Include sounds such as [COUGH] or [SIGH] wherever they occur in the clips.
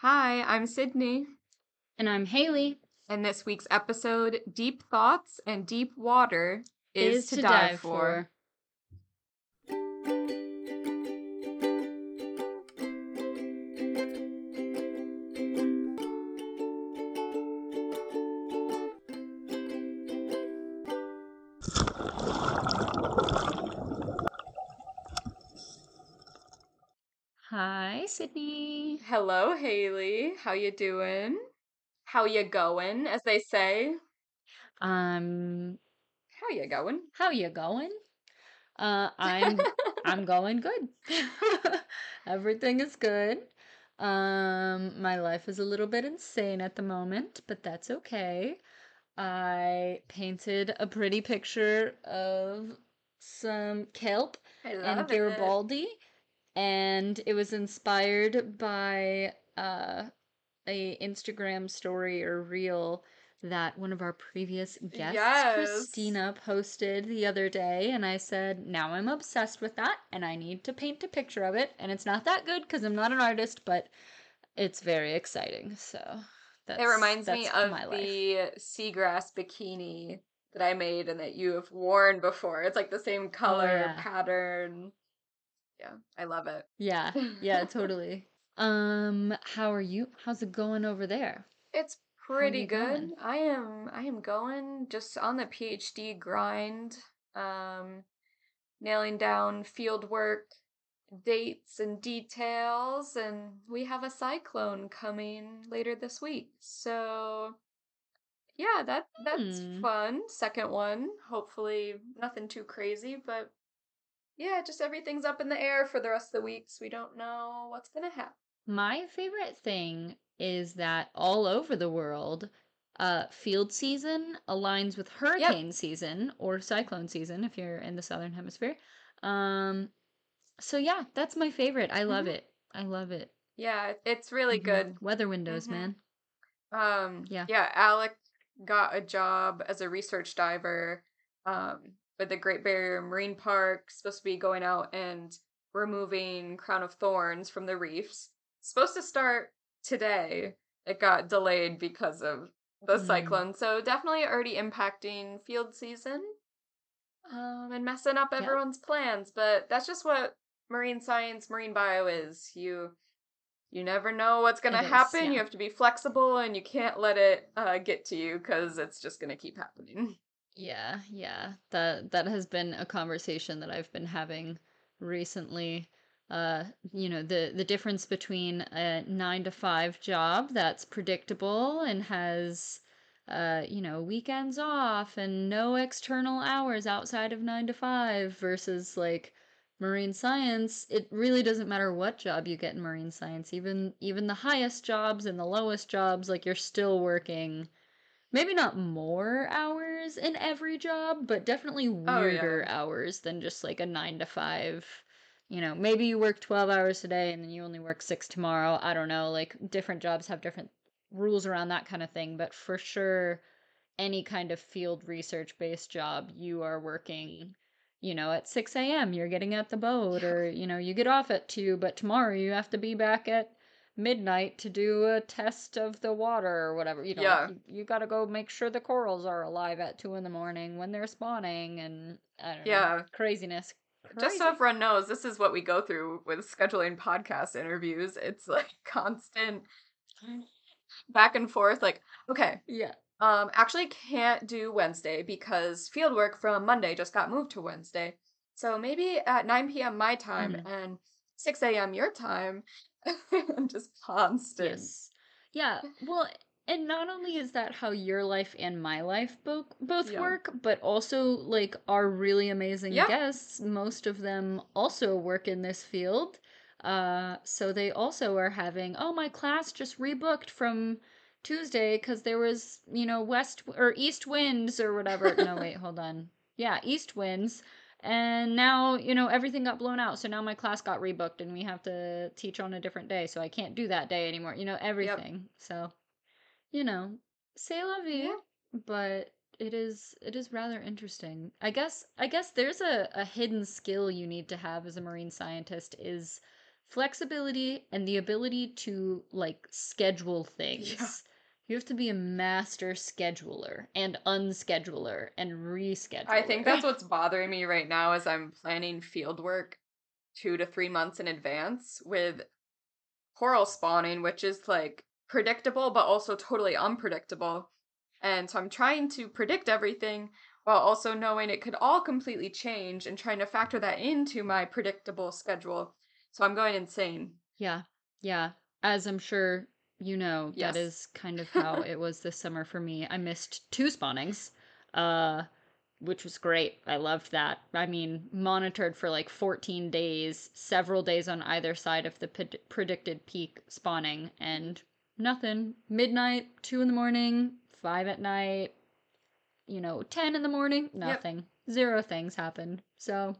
Hi, I'm Sydney. And I'm Haley. And this week's episode, Deep Thoughts and Deep Water, is, is to, to, dive, dive for. Sydney. Hello, Haley. How you doing? How you going, as they say? Um, how you going? How you going? Uh, I'm I'm [LAUGHS] going good. [LAUGHS] Everything is good. Um, my life is a little bit insane at the moment, but that's okay. I painted a pretty picture of some kelp and Garibaldi. It and it was inspired by uh, a Instagram story or reel that one of our previous guests, yes. Christina, posted the other day. And I said, now I'm obsessed with that and I need to paint a picture of it. And it's not that good because I'm not an artist, but it's very exciting. So it reminds me of the seagrass bikini that I made and that you have worn before. It's like the same color oh, yeah. pattern yeah, I love it. Yeah, yeah, totally. [LAUGHS] Um, how are you? How's it going over there? It's pretty good. Going? I am I am going just on the PhD grind. Um nailing down field work dates and details and we have a cyclone coming later this week. So yeah, that that's hmm. fun. Second one. Hopefully nothing too crazy, but yeah, just everything's up in the air for the rest of the weeks. We don't know what's going to happen. My favorite thing is that all over the world, uh, field season aligns with hurricane yep. season or cyclone season if you're in the southern hemisphere. Um, so yeah, that's my favorite. I love mm-hmm. it. I love it. Yeah, it's really mm-hmm. good. Weather windows, mm-hmm. man. Um, yeah, yeah. Alec got a job as a research diver. Um, but the Great Barrier Marine Park supposed to be going out and removing crown of thorns from the reefs. supposed to start today. It got delayed because of the mm. cyclone, so definitely already impacting field season. Um, and messing up everyone's yeah. plans, but that's just what marine science, marine bio is. You you never know what's going to happen. Yeah. You have to be flexible and you can't let it uh, get to you because it's just going to keep happening. Yeah, yeah. That that has been a conversation that I've been having recently. Uh, you know, the the difference between a 9 to 5 job that's predictable and has uh, you know, weekends off and no external hours outside of 9 to 5 versus like marine science, it really doesn't matter what job you get in marine science. Even even the highest jobs and the lowest jobs, like you're still working maybe not more hours in every job, but definitely weirder oh, yeah. hours than just like a nine to five. You know, maybe you work 12 hours today and then you only work six tomorrow. I don't know. Like, different jobs have different rules around that kind of thing. But for sure, any kind of field research based job, you are working, you know, at 6 a.m., you're getting at the boat, or, you know, you get off at 2, but tomorrow you have to be back at midnight to do a test of the water or whatever. You know, yeah. you, you got to go make sure the corals are alive at two in the morning when they're spawning, and I don't yeah. know, craziness. Crazy. Just so everyone knows, this is what we go through with scheduling podcast interviews. It's like [LAUGHS] constant back and forth. Like, okay, yeah. Um, actually can't do Wednesday because fieldwork from Monday just got moved to Wednesday. So maybe at 9 p.m. my time mm-hmm. and 6 a.m. your time, [LAUGHS] and just constant. Yes. Yeah. [LAUGHS] Well, and not only is that how your life and my life both both yeah. work, but also like our really amazing yeah. guests, most of them also work in this field. Uh, so they also are having, oh, my class just rebooked from Tuesday because there was, you know, west or east winds or whatever. no, [LAUGHS] wait, hold on. Yeah, east winds and now you know everything got blown out so now my class got rebooked and we have to teach on a different day so i can't do that day anymore you know everything yep. so you know say la vie yeah. but it is it is rather interesting i guess i guess there's a, a hidden skill you need to have as a marine scientist is flexibility and the ability to like schedule things. Yeah. You have to be a master scheduler and unscheduler and rescheduler. I think that's what's bothering me right now is I'm planning field work two to three months in advance with coral spawning, which is like predictable but also totally unpredictable. And so I'm trying to predict everything while also knowing it could all completely change and trying to factor that into my predictable schedule. So I'm going insane. Yeah. Yeah. As I'm sure you know, yes. that is kind of how it was this summer for me. I missed two spawnings. Uh which was great. I loved that. I mean, monitored for like 14 days, several days on either side of the predicted peak spawning, and nothing. Midnight, 2 in the morning, 5 at night, you know, 10 in the morning, nothing. Yep. Zero things happened. So,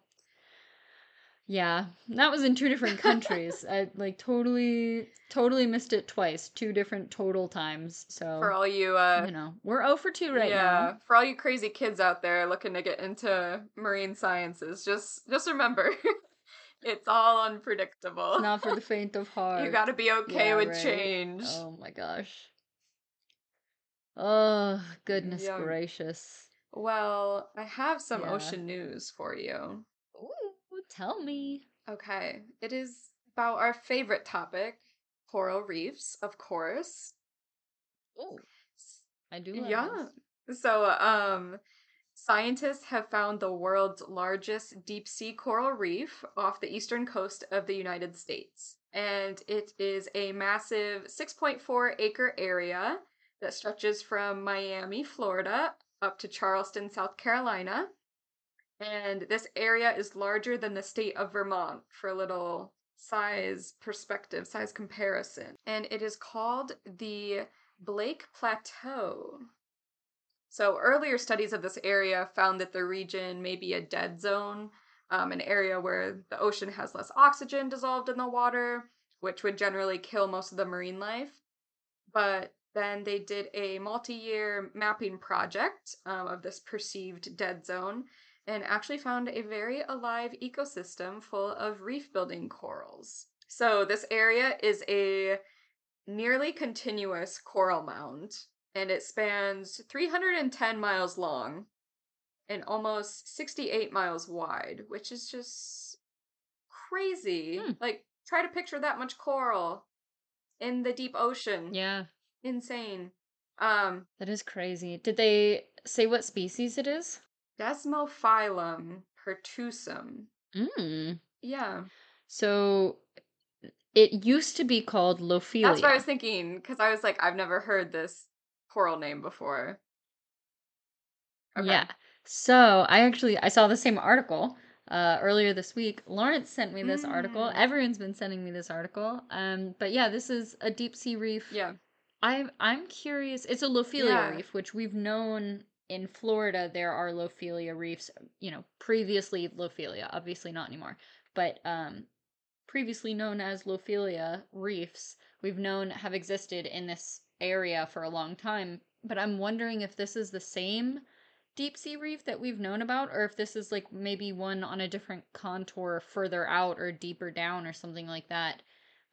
yeah, that was in two different countries. [LAUGHS] I like totally, totally missed it twice, two different total times. So for all you, uh, you know, we're 0 for two right yeah, now. For all you crazy kids out there looking to get into marine sciences, just just remember, [LAUGHS] it's all unpredictable. It's not for the [LAUGHS] faint of heart. you got to be okay yeah, with right? change. Oh my gosh. Oh goodness yeah. gracious. Well, I have some ocean news for you. Tell me. Okay. It is about our favorite topic, coral reefs, of course. Oh. I do. yeah. This. So, um, scientists have found the world's largest deep sea coral reef off the eastern coast of the United States. And it is a massive 6.4 acre area that stretches from Miami, Florida, up to Charleston, South Carolina. And this area is larger than the state of Vermont for a little size perspective, size comparison. And it is called the Blake Plateau. So, earlier studies of this area found that the region may be a dead zone, um, an area where the ocean has less oxygen dissolved in the water, which would generally kill most of the marine life. But then they did a multi year mapping project um, of this perceived dead zone and actually found a very alive ecosystem full of reef building corals. So, this area is a nearly continuous coral mound, and it spans 310 miles long and almost 68 miles wide, which is just crazy. Hmm. Like, try to picture that much coral in the deep ocean. Yeah. Insane. Um That is crazy. Did they say what species it is? Desmophyllum pertusum. Mm. Yeah. So it used to be called Lophelia. That's what I was thinking because I was like, I've never heard this coral name before. Okay. Yeah. So I actually I saw the same article uh, earlier this week. Lawrence sent me this mm. article. Everyone's been sending me this article. Um, but yeah, this is a deep sea reef. Yeah. I'm I'm curious. It's a Lophelia yeah. reef, which we've known in Florida there are Lophelia reefs, you know, previously Lophelia, obviously not anymore, but um previously known as Lophelia reefs, we've known have existed in this area for a long time, but I'm wondering if this is the same deep sea reef that we've known about or if this is like maybe one on a different contour further out or deeper down or something like that.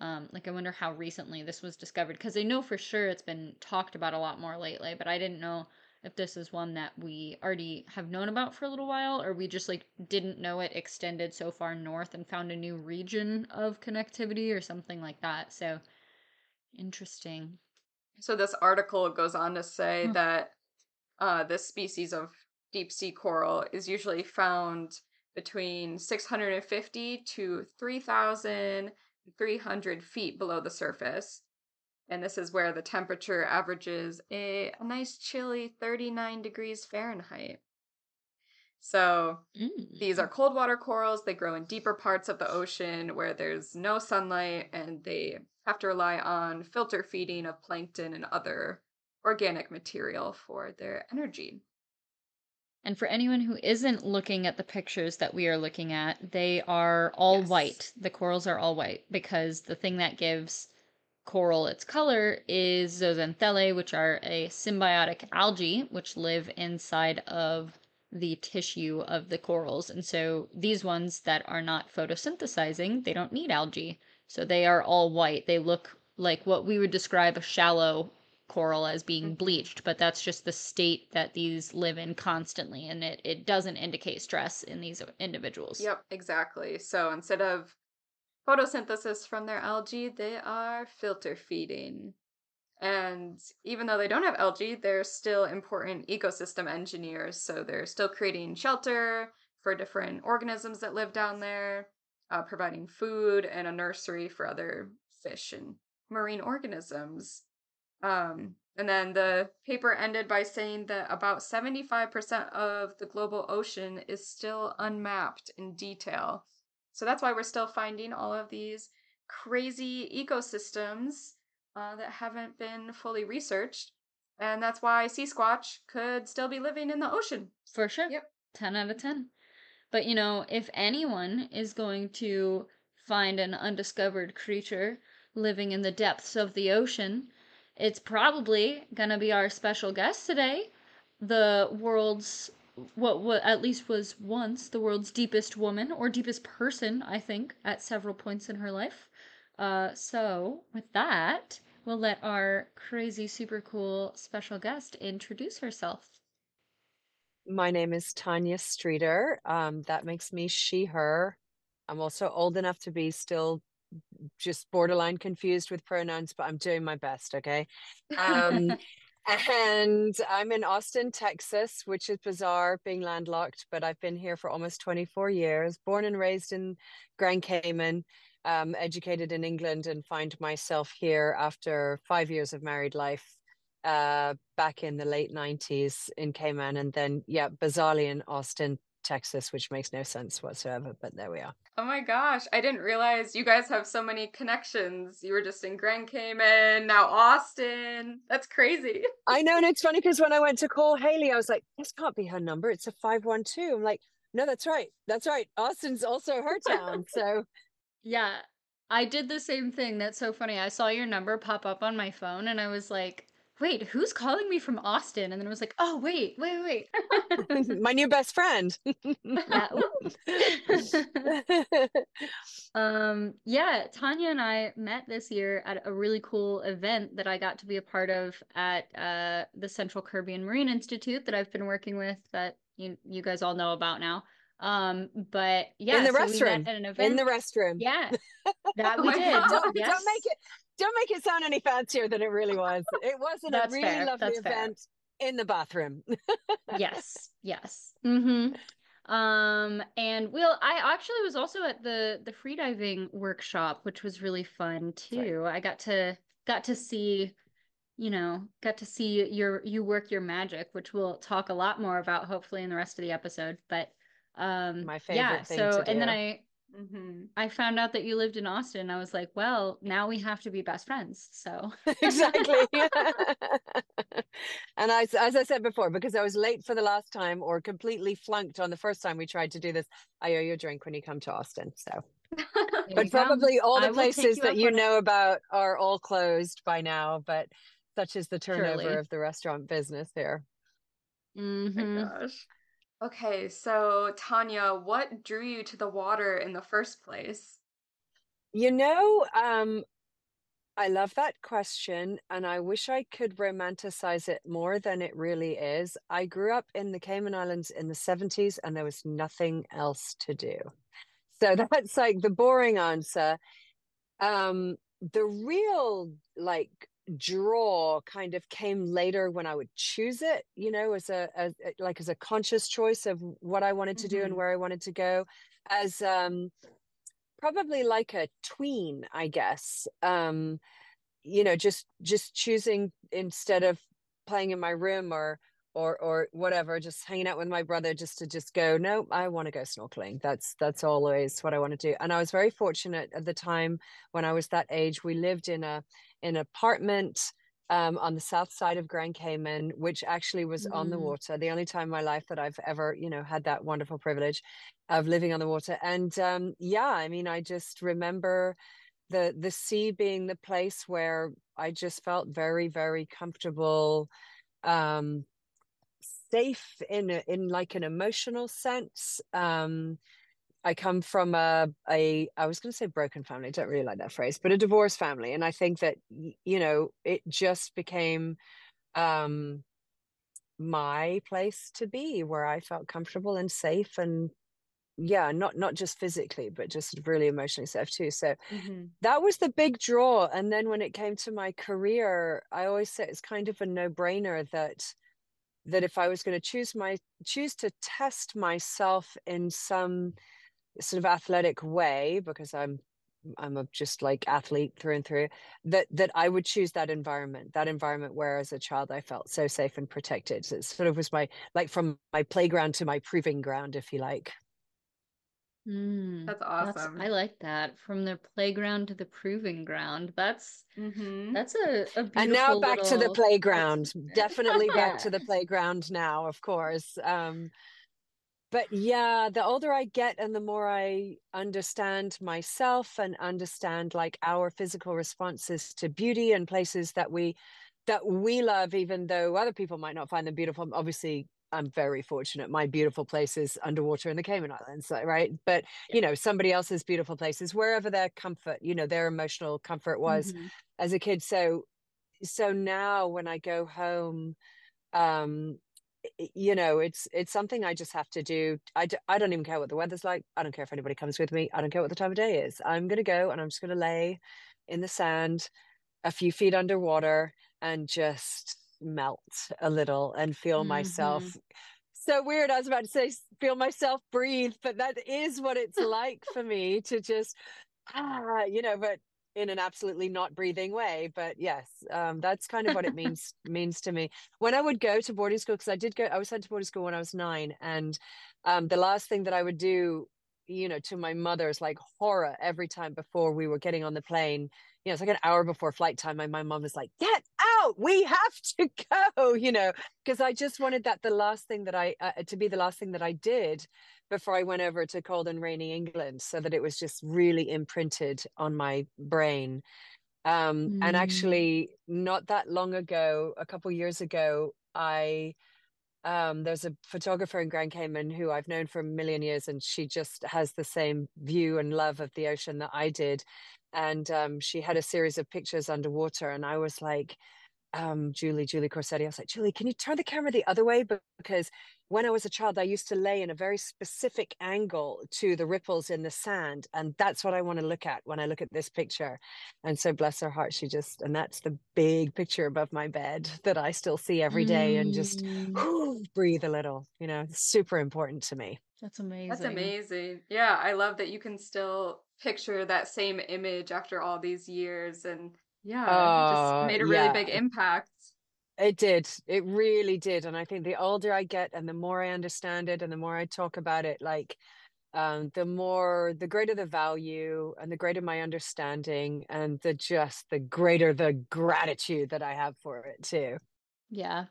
Um, like I wonder how recently this was discovered because I know for sure it's been talked about a lot more lately, but I didn't know if this is one that we already have known about for a little while or we just like didn't know it extended so far north and found a new region of connectivity or something like that. So interesting. So this article goes on to say hmm. that uh, this species of deep sea coral is usually found between 650 to 3,300 feet below the surface and this is where the temperature averages a, a nice chilly 39 degrees Fahrenheit. So mm. these are cold water corals. They grow in deeper parts of the ocean where there's no sunlight and they have to rely on filter feeding of plankton and other organic material for their energy. And for anyone who isn't looking at the pictures that we are looking at, they are all yes. white. The corals are all white because the thing that gives coral its color is zooxanthellae, which are a symbiotic algae which live inside of the tissue of the corals. And so these ones that are not photosynthesizing, they don't need algae. So they are all white. They look like what we would describe a shallow coral as being mm-hmm. bleached, but that's just the state that these live in constantly and it, it doesn't indicate stress in these individuals. Yep, exactly. So instead of photosynthesis from their algae, they are filter feeding. And even though they don't have algae, they're still important ecosystem engineers. So they're still creating shelter for different organisms that live down there, uh, providing food and a nursery for other fish and marine organisms. Um, and then the paper ended by saying that about 75% of the global ocean is still unmapped in detail. So that's why we're still finding all of these crazy ecosystems uh, that haven't been fully researched. And that's why Sea Squatch could still be living in the ocean. For sure. Yep. 10 out of 10. But you know, if anyone is going to find an undiscovered creature living in the depths of the ocean, it's probably going to be our special guest today, the world's what what at least was once the world's deepest woman or deepest person, I think, at several points in her life. Uh, so, with that, we'll let our crazy, super cool special guest introduce herself. My name is Tanya Streeter. Um, that makes me she, her. I'm also old enough to be still just borderline confused with pronouns, but I'm doing my best, okay? Um, [LAUGHS] and I'm in Austin, Texas, which is bizarre being landlocked, but I've been here for almost 24 years, born and raised in Grand Cayman um, educated in England and find myself here after five years of married life uh, back in the late 90s in Cayman. And then, yeah, bizarrely in Austin, Texas, which makes no sense whatsoever, but there we are. Oh my gosh, I didn't realize you guys have so many connections. You were just in Grand Cayman, now Austin. That's crazy. [LAUGHS] I know, and it's funny because when I went to call Haley, I was like, this can't be her number. It's a 512. I'm like, no, that's right. That's right. Austin's also her town. [LAUGHS] So yeah, I did the same thing. That's so funny. I saw your number pop up on my phone and I was like, wait, who's calling me from Austin? And then I was like, oh, wait, wait, wait. [LAUGHS] My new best friend. yeah. [LAUGHS] um, yeah, Tanya and I met this year at a really cool event that I got to be a part of at uh, the Central Caribbean Marine Institute that I've been working with that you, you guys all know about now. Um, but yeah, in the so restroom, at an event. in the restroom. Yeah, [LAUGHS] that we oh did. Don't, yes. don't, make it. Don't make it sound any fancier than it really was. It wasn't a really fair. lovely That's event fair. in the bathroom. [LAUGHS] yes, yes. Mm-hmm. Um, and Will, I actually was also at the the freediving workshop, which was really fun too. Right. I got to got to see you know got to see your you work your magic which we'll talk a lot more about hopefully in the rest of the episode but um, My favorite yeah, thing so, And then I Mm-hmm. I found out that you lived in Austin. I was like, well, now we have to be best friends. So [LAUGHS] exactly. and I, as I said before, because I was late for the last time or completely flunked on the first time we tried to do this, I owe you a drink when you come to Austin. So, [LAUGHS] but probably all the places that you know it. about are all closed by now. But such is the turnover Surely. of the restaurant business here. Mm-hmm. Oh my gosh. Okay, so Tanya, what drew you to the water in the first place? You know, um, I love that question, and I wish I could romanticize it more than it really is. I grew up in the Cayman Islands in the 70s, and there was nothing else to do. So [LAUGHS] that's like the boring answer. Um, the real, like, draw kind of came later when I would choose it, you know, as a, as, like as a conscious choice of what I wanted to mm-hmm. do and mm-hmm. where I wanted to go as um probably like a tween, I guess. Um you know, just just choosing instead of playing in my room or or or whatever just hanging out with my brother just to just go no i want to go snorkeling that's that's always what i want to do and i was very fortunate at the time when i was that age we lived in a an apartment um, on the south side of grand cayman which actually was mm. on the mm. water the only time in my life that i've ever you know had that wonderful privilege of living on the water and um, yeah i mean i just remember the the sea being the place where i just felt very very comfortable um safe in a, in like an emotional sense. Um, I come from a a I was going to say broken family. I don't really like that phrase, but a divorced family, and I think that you know it just became um my place to be where I felt comfortable and safe and yeah not not just physically but just really emotionally safe too so mm-hmm. that was the big draw and then when it came to my career i always say it's kind of a no-brainer that that if i was going to choose my choose to test myself in some sort of athletic way because i'm i'm a just like athlete through and through that that i would choose that environment that environment where as a child i felt so safe and protected so it sort of was my like from my playground to my proving ground if you like Mm, that's awesome. That's, I like that. From the playground to the proving ground. That's mm-hmm. that's a, a and now back little... to the playground. Definitely back to the [LAUGHS] playground now, of course. Um, but yeah the older i get and the more i understand myself and understand like our physical responses to beauty and places that we that we love even though other people might not find them beautiful. Obviously i'm very fortunate. My beautiful place is underwater in the cayman islands right? But you know somebody else's beautiful places wherever their comfort you know their emotional comfort was mm-hmm. as a kid. So so now when i go home um you know it's it's something i just have to do I d- I don't even care what the weather's like i don't care if anybody comes with me i don't care what the time of day is i'm going to go and i'm just going to lay in the sand a few feet underwater and just melt a little and feel mm-hmm. myself so weird i was about to say feel myself breathe but that is what it's like for me to just ah you know but in an absolutely not breathing way but yes um, that's kind of what it [LAUGHS] means means to me. When i would go to boarding school because i did go i was sent to boarding school when i was nine and um, the last thing that i would do you know to my mother's like horror every time before we were getting on the plane you know it's like an hour before flight time and my mom was like get out we have [LAUGHS] to go you know because i just wanted that the last thing that i uh, to be the last thing that i did before I went over to cold and rainy England so that it was just really imprinted on my brain. Um, mm. And actually, not that long ago, a couple years ago, I um, there's a photographer in Grand Cayman who I've known for a million years, and she just has the same view and love of the ocean that I did. And um, she had a series of pictures underwater, and I was like, um, Julie, Julie Corsetti, I was like, Julie, can you turn the camera the other way? Because when I was a child, I used to lay in a very specific angle to the ripples in the sand. And that's what I want to look at when I look at this picture. And so, bless her heart, she just, and that's the big picture above my bed [LAUGHS] that I still see every day mm. and just mm. whew, breathe a little. You know, super important to me. That's amazing. That's amazing. Yeah, I love that you can still picture that same image after all these years and yeah, uh, just made a really yeah. big impact. It did. It really did. And I think the older I get and the more I understand it and the more I talk about it, like um, the more the greater the value and the greater my understanding and the just the greater the gratitude that I have for it too. Yeah.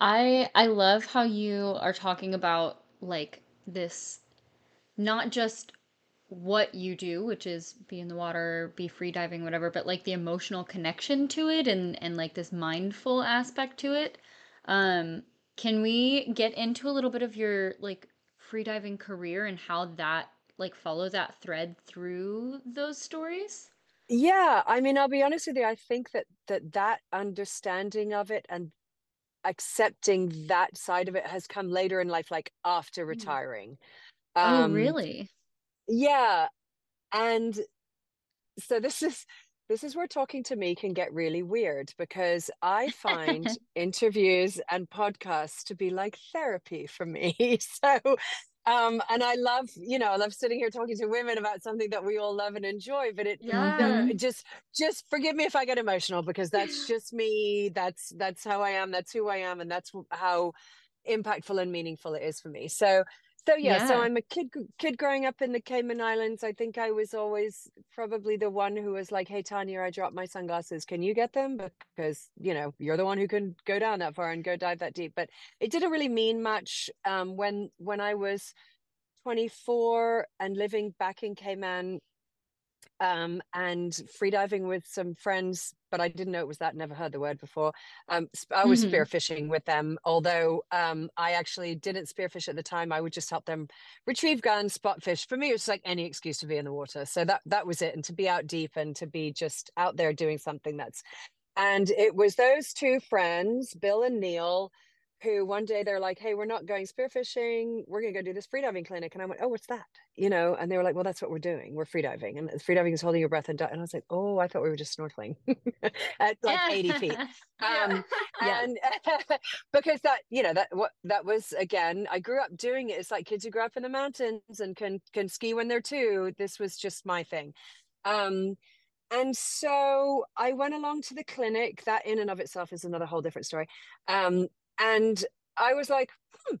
I I love how you are talking about like this not just what you do, which is be in the water, be free diving, whatever, but like the emotional connection to it and and like this mindful aspect to it. Um, can we get into a little bit of your like free diving career and how that like follow that thread through those stories? Yeah, I mean, I'll be honest with you. I think that that that understanding of it and accepting that side of it has come later in life, like after mm. retiring. Oh, um, really? Yeah and so this is this is where talking to me can get really weird because I find [LAUGHS] interviews and podcasts to be like therapy for me. [LAUGHS] So, um, and I love, you know, I love sitting here talking to women about something that we all love and enjoy. But it, yeah. just, just forgive me if I get emotional because that's [LAUGHS] just me. That's that's how I am. That's who I am, and that's how impactful and meaningful it is for me. So, so yeah, yeah, so I'm a kid kid growing up in the Cayman Islands. I think I was always probably the one who was like, "Hey Tanya, I dropped my sunglasses. Can you get them?" Because you know you're the one who can go down that far and go dive that deep. But it didn't really mean much um, when when I was 24 and living back in Cayman. Um, and freediving with some friends, but I didn't know it was that. Never heard the word before. Um, I was mm-hmm. spearfishing with them, although um, I actually didn't spearfish at the time. I would just help them retrieve guns, spot fish. For me, it was like any excuse to be in the water. So that that was it, and to be out deep and to be just out there doing something that's. And it was those two friends, Bill and Neil, who one day they're like, "Hey, we're not going spearfishing. We're going to go do this freediving clinic." And I went, "Oh, what's that?" You know, and they were like, "Well, that's what we're doing. We're freediving, and freediving is holding your breath and." And I was like, "Oh, I thought we were just snorkeling [LAUGHS] at like eighty feet." [LAUGHS] Um, [LAUGHS] yeah. And because that, you know, that what that was again. I grew up doing it. It's like kids who grew up in the mountains and can can ski when they're two. This was just my thing. Um, and so I went along to the clinic. That in and of itself is another whole different story. Um, and I was like, hmm,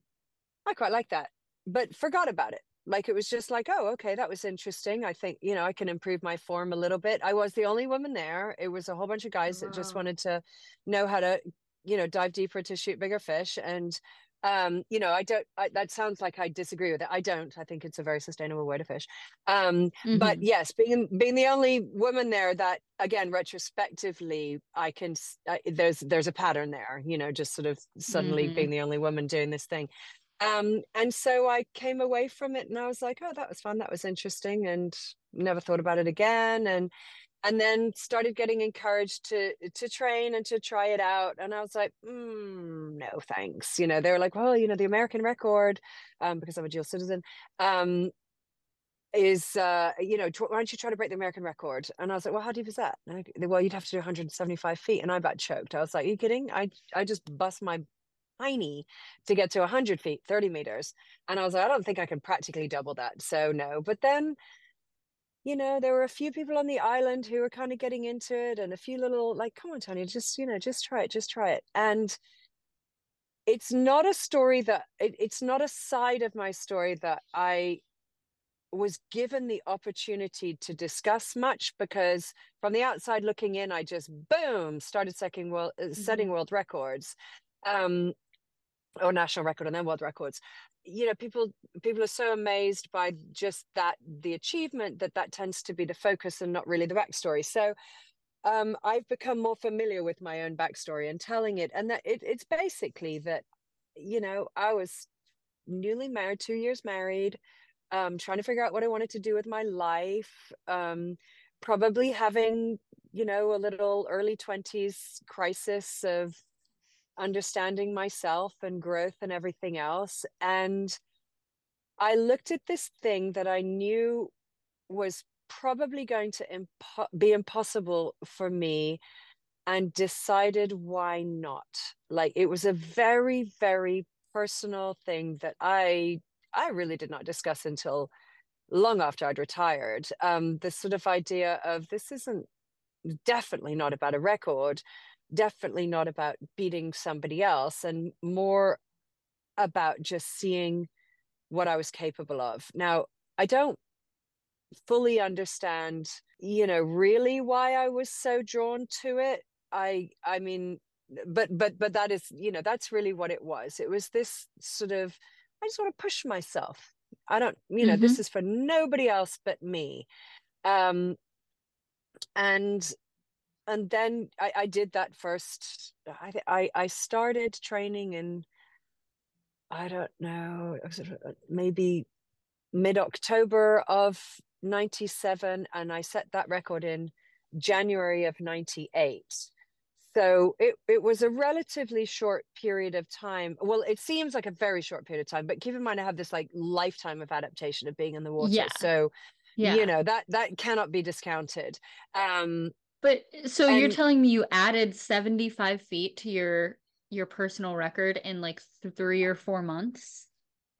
I quite like that, but forgot about it. Like it was just like, oh, okay, that was interesting. I think, you know, I can improve my form a little bit. I was the only woman there. It was a whole bunch of guys wow. that just wanted to know how to, you know, dive deeper to shoot bigger fish. And um you know i don't I, that sounds like i disagree with it. I don't. I think it's a very sustainable way to fish. Um mm-hmm. but yes being being the only woman there that again retrospectively i can I, there's there's a pattern there you know just sort of suddenly mm-hmm. being the only woman doing this thing. Um and so i came away from it and i was like oh that was fun. That was interesting. And never thought about it again. And and then started getting encouraged to to train and to try it out and i was like mm, no thanks. You know they were like well you know the american record um, because i'm a dual citizen um, is uh, you know why don't you try to break the american record? And i was like well how deep is that? I, well you'd have to do 175 feet. And i about choked. I was like you kidding? I i just bust my tiny to get to 100 feet 30 meters. And i was like i don't think i can practically double that. So no. But then you know, there were a few people on the island who were kind of getting into it and a few little like, come on, Tanya, just, you know, just try it, just try it. And it's not a story that it, it's not a side of my story that I was given the opportunity to discuss much because from the outside looking in, I just boom started setting world uh, mm-hmm. setting world records. Um, or national record and then world records you know people people are so amazed by just that the achievement that that tends to be the focus and not really the backstory. So um, I've become more familiar with my own backstory and telling it, and that it, it's basically that, you know, I was newly married, two years married, um, trying to figure out what I wanted to do with my life, um, probably having, you know, a little early twenties crisis of understanding myself and growth and everything else. And I looked at this thing that I knew was probably going to impo- be impossible for me and decided why not. Like it was a very, very personal thing that I I really did not discuss until long after I'd retired. Um, this sort of idea of this isn't definitely not about a record definitely not about beating somebody else and more about just seeing what I was capable of. Now, I don't fully understand, you know, really why I was so drawn to it. I I mean, but but but that is, you know, that's really what it was. It was this sort of I just want to push myself. I don't, you know, mm-hmm. this is for nobody else but me. Um and and then I, I did that first. I, I I started training in I don't know uh, maybe mid October of '97, and I set that record in January of '98. So it, it was a relatively short period of time. Well, it seems like a very short period of time, but keep in mind I have this like lifetime of adaptation of being in the water. Yeah. So yeah. you know that that cannot be discounted. Um, but so and, you're telling me you added 75 feet to your your personal record in like three or four months?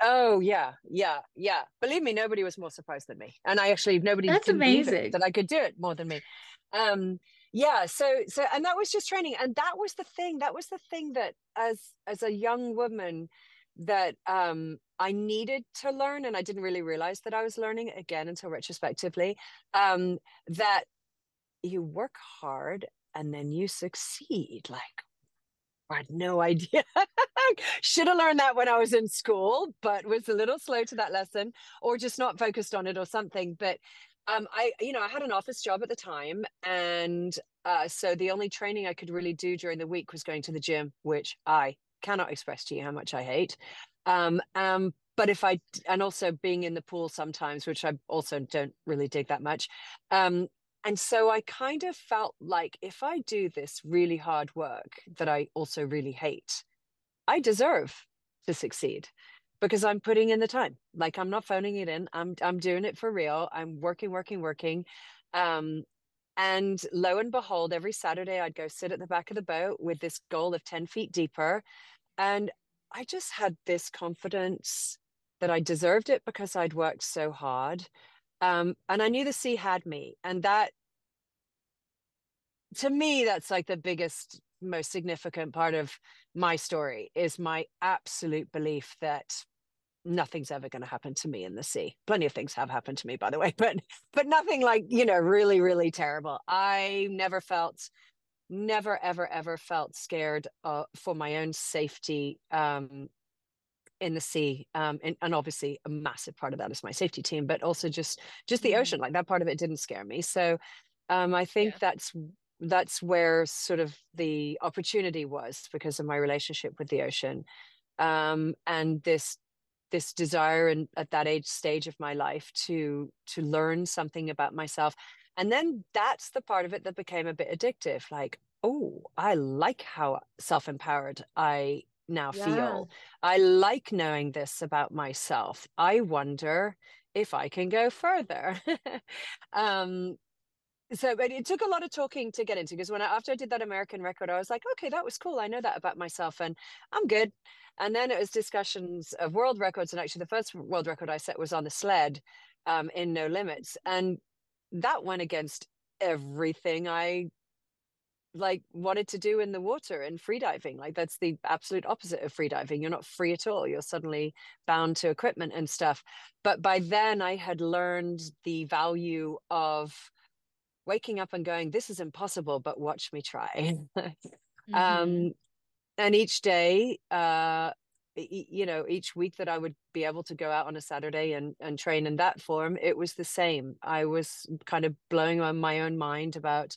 Oh yeah, yeah, yeah. Believe me, nobody was more surprised than me, and I actually nobody that's amazing that I could do it more than me. Um, yeah. So so and that was just training, and that was the thing. That was the thing that as as a young woman that um I needed to learn, and I didn't really realize that I was learning again until retrospectively. Um, that you work hard and then you succeed. Like, I had no [LAUGHS] idea. Should have learned that when I was in school, but was a little slow to that lesson or just not focused on it or something. But Um, I, you know, I had an office job at the time, and uh, so the only training I could really do during the week was going to the gym, which I cannot express to you how much I hate. Um, um, but if I and also being in the pool sometimes, which I also don't really dig that much. Um, and so I kind of felt like if I do this really hard work that I also really hate, I deserve to succeed because I'm putting in the time. Like I'm not phoning it in. I'm I'm doing it for real. I'm working, working, working. Um, and lo and behold, every Saturday I'd go sit at the back of the boat with this goal of 10 feet deeper. And I just had this confidence that I deserved it because I'd worked so hard. Um, and I knew the sea had me. And that, to me, that's like the biggest, most significant part of my story is my absolute belief that nothing's ever going to happen to me in the sea. Plenty of things have happened to me, by the way, [LAUGHS] but but nothing like you know really really terrible. I never felt, never ever ever felt scared uh, for my own safety um, in the sea, um, and, and obviously a massive part of that is my safety team, but also just just the mm-hmm. ocean. Like that part of it didn't scare me. So um, I think yeah. that's that's where sort of the opportunity was because of my relationship with the ocean um, and this this desire and at that age stage of my life to to learn something about myself and then that's the part of it that became a bit addictive like oh i like how self-empowered i now yeah. feel i like knowing this about myself i wonder if i can go further [LAUGHS] um so but it took a lot of talking to get into because when I, after I did that American record, I was like, okay, that was cool. I know that about myself, and I'm good. And then it was discussions of world records, and actually the first world record I set was on the sled um, in No Limits, and that went against everything I like wanted to do in the water and freediving. Like that's the absolute opposite of freediving. You're not free at all. You're suddenly bound to equipment and stuff. But by then I had learned the value of waking up and going, this is impossible, but watch me try. [LAUGHS] mm-hmm. um, and each day, uh, you know, each week that I would be able to go out on a Saturday and, and train in that form, it was the same. I was kind of blowing on my own mind about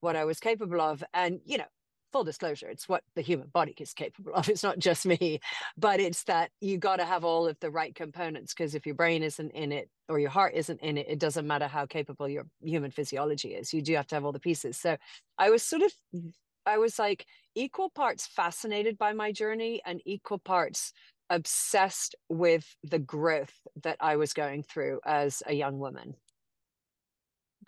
what I was capable of. And, you know, full disclosure, it's what the human body is capable of. [LAUGHS] It's not just me, but it's that you got to have all of the right components because if your brain isn't in it or your heart isn't in it, it doesn't matter how capable your human physiology is. You do have to have all the pieces. So I was sort of, I was like equal parts fascinated by my journey and equal parts obsessed with the growth that I was going through as a young woman.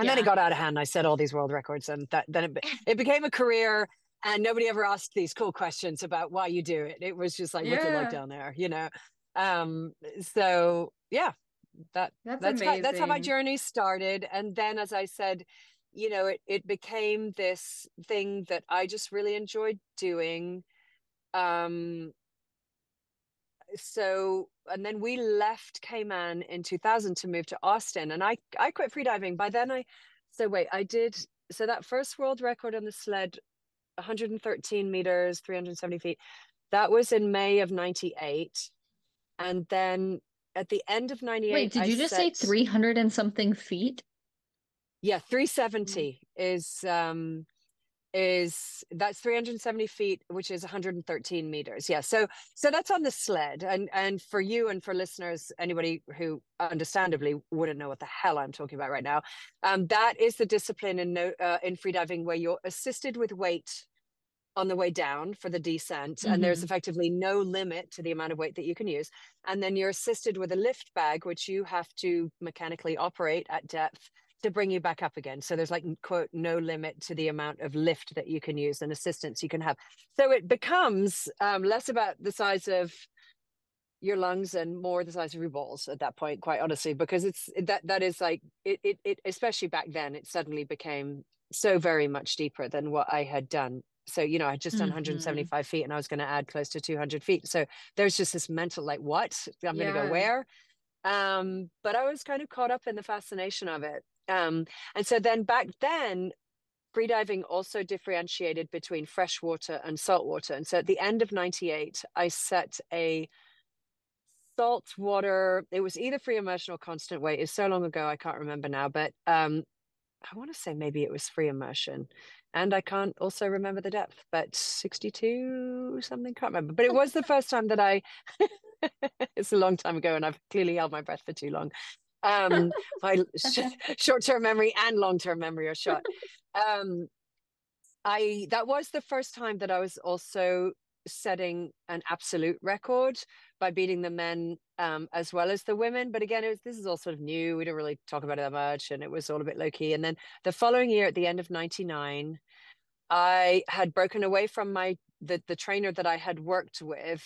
And yeah. then it got out of hand. I set all these world records, and that then it, [LAUGHS] it became a career and nobody ever asked these cool questions about why you do it it was just like yeah. what's it like down there you know um so yeah that that's that's how, that's how my journey started and then as i said you know it it became this thing that i just really enjoyed doing um so and then we left Cayman in 2000 to move to Austin and I I quit freediving by then I so wait I did so that first world record on the sled 113 meters, 370 feet. That was in May of 98. And then at the end of 98. Wait, did you I just set... say 300 and something feet? Yeah, 370 mm-hmm. is um is that's 370 feet which is 113 meters yeah so so that's on the sled and and for you and for listeners anybody who understandably wouldn't know what the hell i'm talking about right now um that is the discipline in no uh, in freediving where you're assisted with weight on the way down for the descent mm-hmm. and there's mm-hmm. effectively no limit to the amount of weight that you can use and then you're assisted with a lift bag which you have to mechanically operate at depth to bring you back up again. So there's like quote no limit to the amount of lift that you can use and assistance you can have. So it becomes um, less about the size of your lungs and more the size of your balls at that point, quite honestly, because it's that that is like it it, it especially back then it suddenly became so very much deeper than what I had done. So, you know, I had just done mm-hmm. 175 feet and I was going to add close to 200 feet. So there's just this mental, like, what? I'm yeah. going to go where? Um, but I was kind of caught up in the fascination of it. Um, and so then back then, freediving also differentiated between freshwater and saltwater. And so at the end of 98, I set a salt water. It was either free immersion or constant weight. It's so long ago, I can't remember now. But um, I want to say maybe it was free immersion. And I can't also remember the depth, but 62 something, can't remember. But it was the [LAUGHS] first time that I, [LAUGHS] it's a long time ago, and I've clearly held my breath for too long. Um, my [LAUGHS] [LAUGHS] short term memory and long term memory are shot. Um, I that was the first time that I was also setting an absolute record by beating the men um, as well as the women. But again, it was, this is all sort of new. We don't really talk about it that much, and it was all a bit low key. And then the following year, at the end of '99, I had broken away from my the the trainer that I had worked with,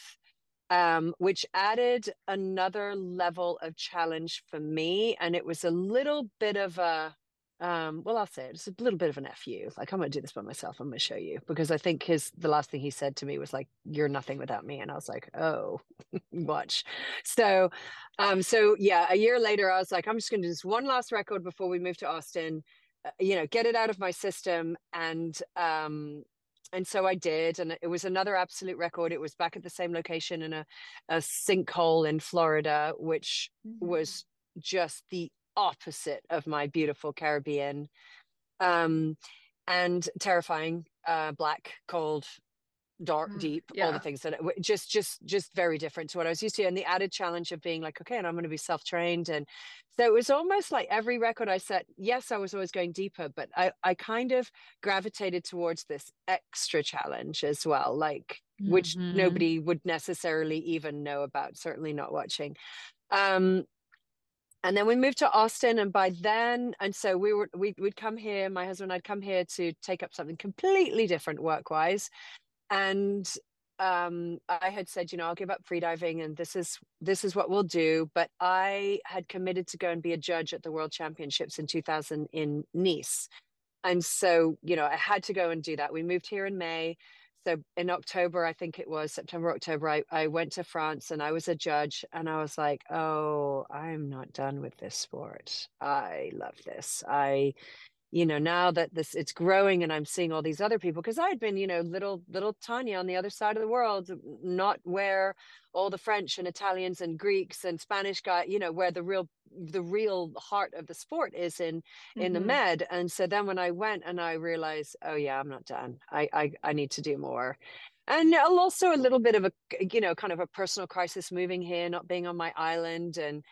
um, which added another level of challenge for me, and it was a little bit of a um, well, I'll say it. It's a little bit of an fu. Like I'm going to do this by myself. I'm going to show you because I think his the last thing he said to me was like, "You're nothing without me," and I was like, "Oh, [LAUGHS] watch." So, um, so yeah, a year later, I was like, "I'm just going to do this one last record before we move to Austin." Uh, you know, get it out of my system, and um, and so I did, and it was another absolute record. It was back at the same location in a a sinkhole in Florida, which mm-hmm. was just the opposite of my beautiful Caribbean um, and terrifying, uh, black, cold, dark, mm, deep, yeah. all the things that it, just, just, just very different to what I was used to. And the added challenge of being like, okay, and I'm going to be self trained. And so it was almost like every record I set, yes, I was always going deeper, but I, I kind of gravitated towards this extra challenge as well, like, mm-hmm. which nobody would necessarily even know about, certainly not watching. Um, and then we moved to Austin, and by then, and so we were we, would come here. My husband and I'd come here to take up something completely different work wise, and um, I had said, you know, I'll give up freediving, and this is this is what we'll do. But I had committed to go and be a judge at the World Championships in 2000 in Nice, and so you know I had to go and do that. We moved here in May so in October, I think it was September, October, I, I went to France and I was a judge and I was like, oh, I'm not done with this sport. I love this. I, you know, now that this it's growing and I'm seeing all these other people, because I had been, you know, little little Tanya on the other side of the world, not where all the French and Italians and Greeks and Spanish guy, you know, where the real the real heart of the sport is in in mm-hmm. the med. And so then when i went and i realized oh yeah i'm not done. I i, I need to do more. And also a little bit of a you know kind of a personal crisis moving here not being on my island and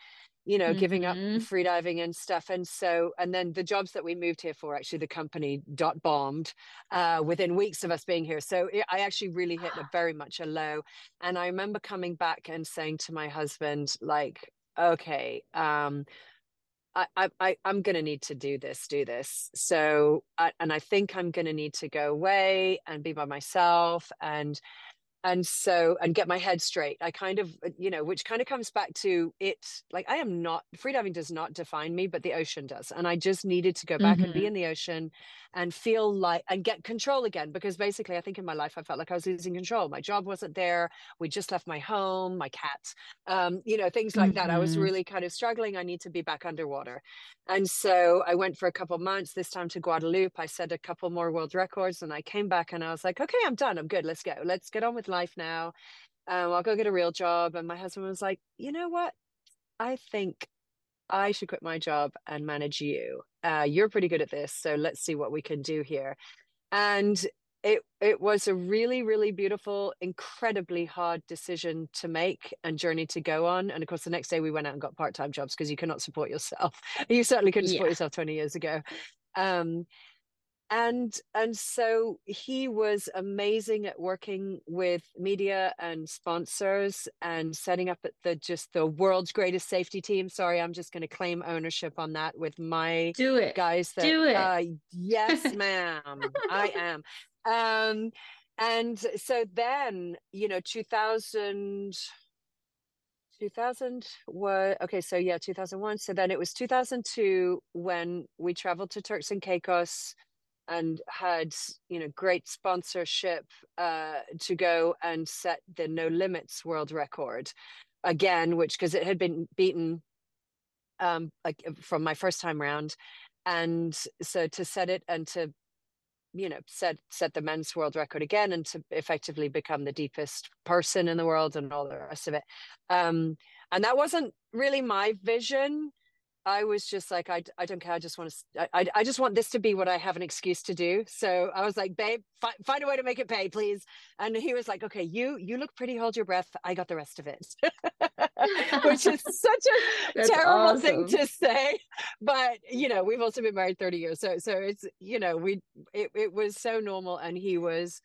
you know mm-hmm. giving up mm-hmm. freediving and stuff and so and then the jobs that we moved here for actually the company dot bombed uh, within weeks of us being here so it, i actually really hit a [SIGHS] very much a low and i remember coming back and saying to my husband like okay um I, I, I'm going to need to do this, do this. So, I, and I think I'm going to need to go away and be by myself and and so and get my head straight i kind of uh, you know which kind of comes back to it like i am not freediving does not define me but the ocean does and i just needed to go back mm-hmm. and be mm-hmm. in the ocean and feel like and get control again because basically i think in my life i felt like i was losing control my job wasn't there we just left my home my cat um, you know things like mm-hmm. that i was mm-hmm. really kind of struggling i need to be back underwater and so i went for a couple months this time to guadeloupe i set a couple more world records and i came back and i was like okay i'm done i'm good let's go let's get on with life now um, i'll go get a real job and my husband was like you know what i think I should quit my job and manage you. Uh, you're pretty good at this, so let's see what we can do here. And it it was a really really beautiful, incredibly hard decision to make and journey to go on. And of course, the next day we went out and got part time jobs because you cannot support yourself. [LAUGHS] You certainly couldn't support yeah. yourself 20 years ago. Um, and and so he was amazing at working with media and sponsors and setting up the just the world's greatest safety team. Sorry i'm just going to claim ownership on that with my do it. guys that, do it. uh, yes [LAUGHS] ma'am i am. Um and so then you know 2000 2000 was okay so yeah 2001 so then it was 2002 when we traveled to turks and caicos and had you know great sponsorship uh, to go and set the no limits world record again which because it had been beaten um like from my first time round. And so to set it and to you know set set the men's world record again and to effectively become the deepest person in the world and all the rest of it. Um and that wasn't really my vision I was just like, I, I don't care. I just want to, I, I just want this to be what I have an excuse to do. So I was like, babe, fi- find a way to make it pay, please. And he was like, okay, you, you look pretty. Hold your breath. I got the rest of it, [LAUGHS] [LAUGHS] which is such a terrible awesome. thing to say. But, you know, we've also been married 30 years. So, so it's, you know, we, it, it was so normal. And he was,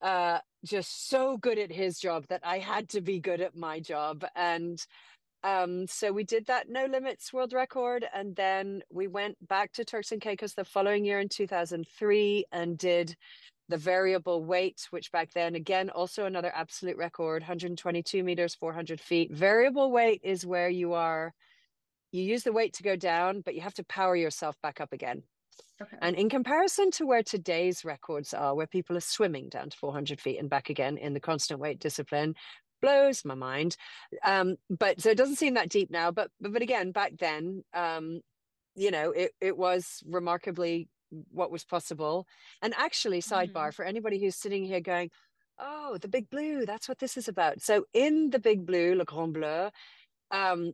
uh, just so good at his job that I had to be good at my job. And, um, so we did that no limits world record, and then we went back to Turks and Caicos the following year in 2003 and did the variable weight, which back then again also another absolute record, 122 meters, 400 feet. Variable weight is where you are, you use the weight to go down, but you have to power yourself back up again. Okay. And in comparison to where today's records are, where people are swimming down to 400 feet and back again in the constant weight discipline, blows my mind. Um, but so it doesn't seem that deep now. But but, but again, back then, um, you know, it it was remarkably what was possible. And actually, sidebar mm-hmm. for anybody who's sitting here going, "Oh, the Big Blue, that's what this is about." So in the Big Blue, Le Grand Bleu, um,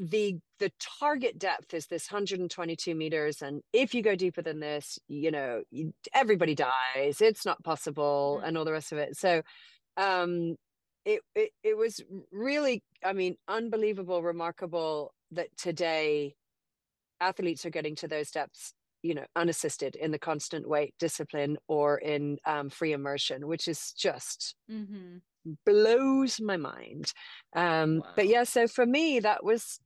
the the target depth is this 122 meters and if you go deeper than this you know you, everybody dies it's not possible mm-hmm. and all the rest of it so um it, it it was really i mean unbelievable remarkable that today athletes are getting to those depths you know unassisted in the constant weight discipline or in um, free immersion which is just mm-hmm. blows my mind um wow. but yeah so for me that was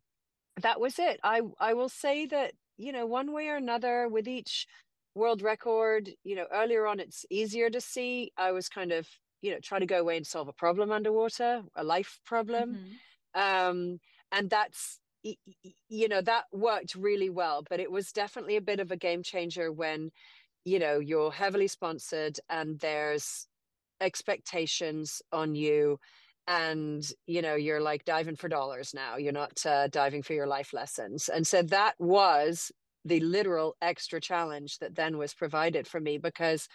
that was it i i will say that you know one way or another with each world record you know earlier on it's easier to see i was kind of you know try to go away and solve a problem underwater a life problem. Mm-hmm. um, and that's you know that worked really well but it was definitely a bit of a game changer when you know you're heavily sponsored and there's expectations on you and you know you're like diving for dollars now. You're not uh, diving for your life lessons. And so that was the literal extra challenge that then was provided for me because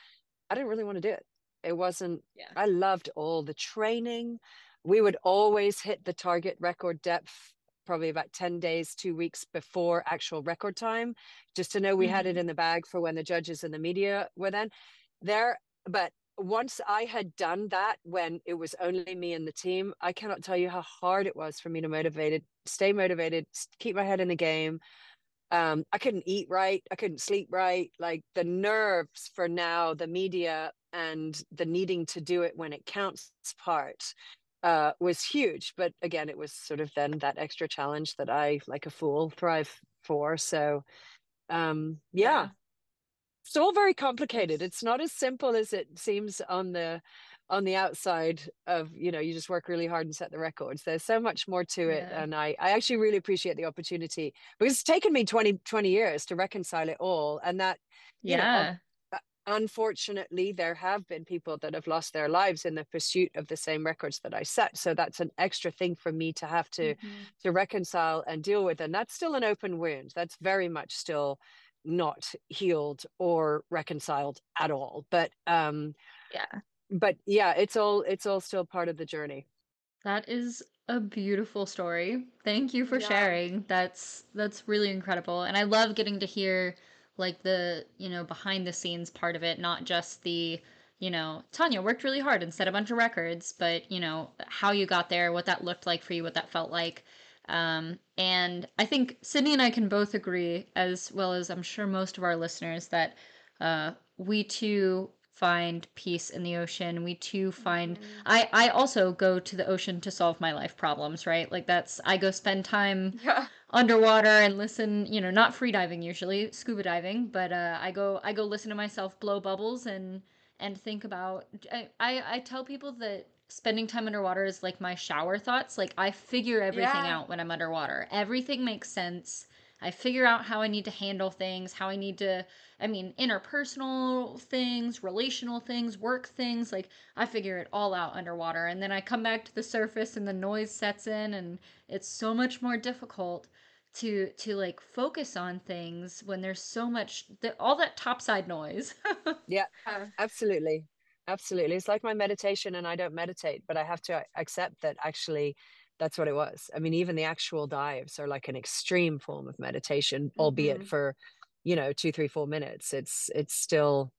i didn't really want to do it it wasn't, yeah. I loved all the training. We would always hit the target record depth probably about 10 days, two weeks before actual record time, just to know we mm-hmm. had it mm-hmm. in the bag for when the judges and the media were then there. But once I had done that when it was only me and the team, I cannot tell you how hard it was for me to motivated, stay motivated, keep my head in the game. Um, I couldn't eat right, I couldn't sleep right. Like the nerves for now, the media and the needing to do it when it counts part uh, was huge. But again, it was sort of then that extra challenge that I, like a fool, thrive for. So, um, yeah. yeah. It's all very complicated. It's not as simple as it seems on the on the outside of you know you just work really hard and set the records there's so much more to it yeah. and i i actually really appreciate the opportunity because it's taken me 20 20 years to reconcile it all and that yeah know, unfortunately there have been people that have lost their lives in the pursuit of the same records that i set. So that's an extra thing for me to have to mm-hmm. to reconcile and deal with and that's still an open wound. That's very much still not healed or reconciled at all. But um yeah. but yeah it's all it's all still part of the journey. That is a beautiful story. Thank you for yeah. sharing. That's that's really incredible and i love getting to hear like the you know behind the scenes part of it not just the you know tanya worked really hard and set a bunch of records but you know how you got there what that looked like for you what that felt like. Um, and i think sydney and i can both agree as well as i'm sure most of our listeners that uh, we too find peace in the ocean we too find mm-hmm. i i also go to the ocean to solve my life problems right like that's i go spend time [LAUGHS] yeah. underwater and listen you know not free diving usually scuba diving but uh, i go i go listen to myself blow bubbles and and think about I, I i tell people that spending time underwater is like my shower thoughts like i figure everything yeah. out when i'm underwater everything makes sense I figure out how I need to handle things, how I need to, I mean, interpersonal things, relational things, work things. Like, I figure it all out underwater. And then I come back to the surface and the noise sets in, and it's so much more difficult to to like focus on things when there's so much the, all that topside noise [LAUGHS] yeah absolutely absolutely it's like my meditation and i don't meditate but i have to accept that actually that's what it was. I mean, even the actual dives are like an extreme form of meditation, mm-hmm. albeit for, you know, two, three, four minutes. It's it's still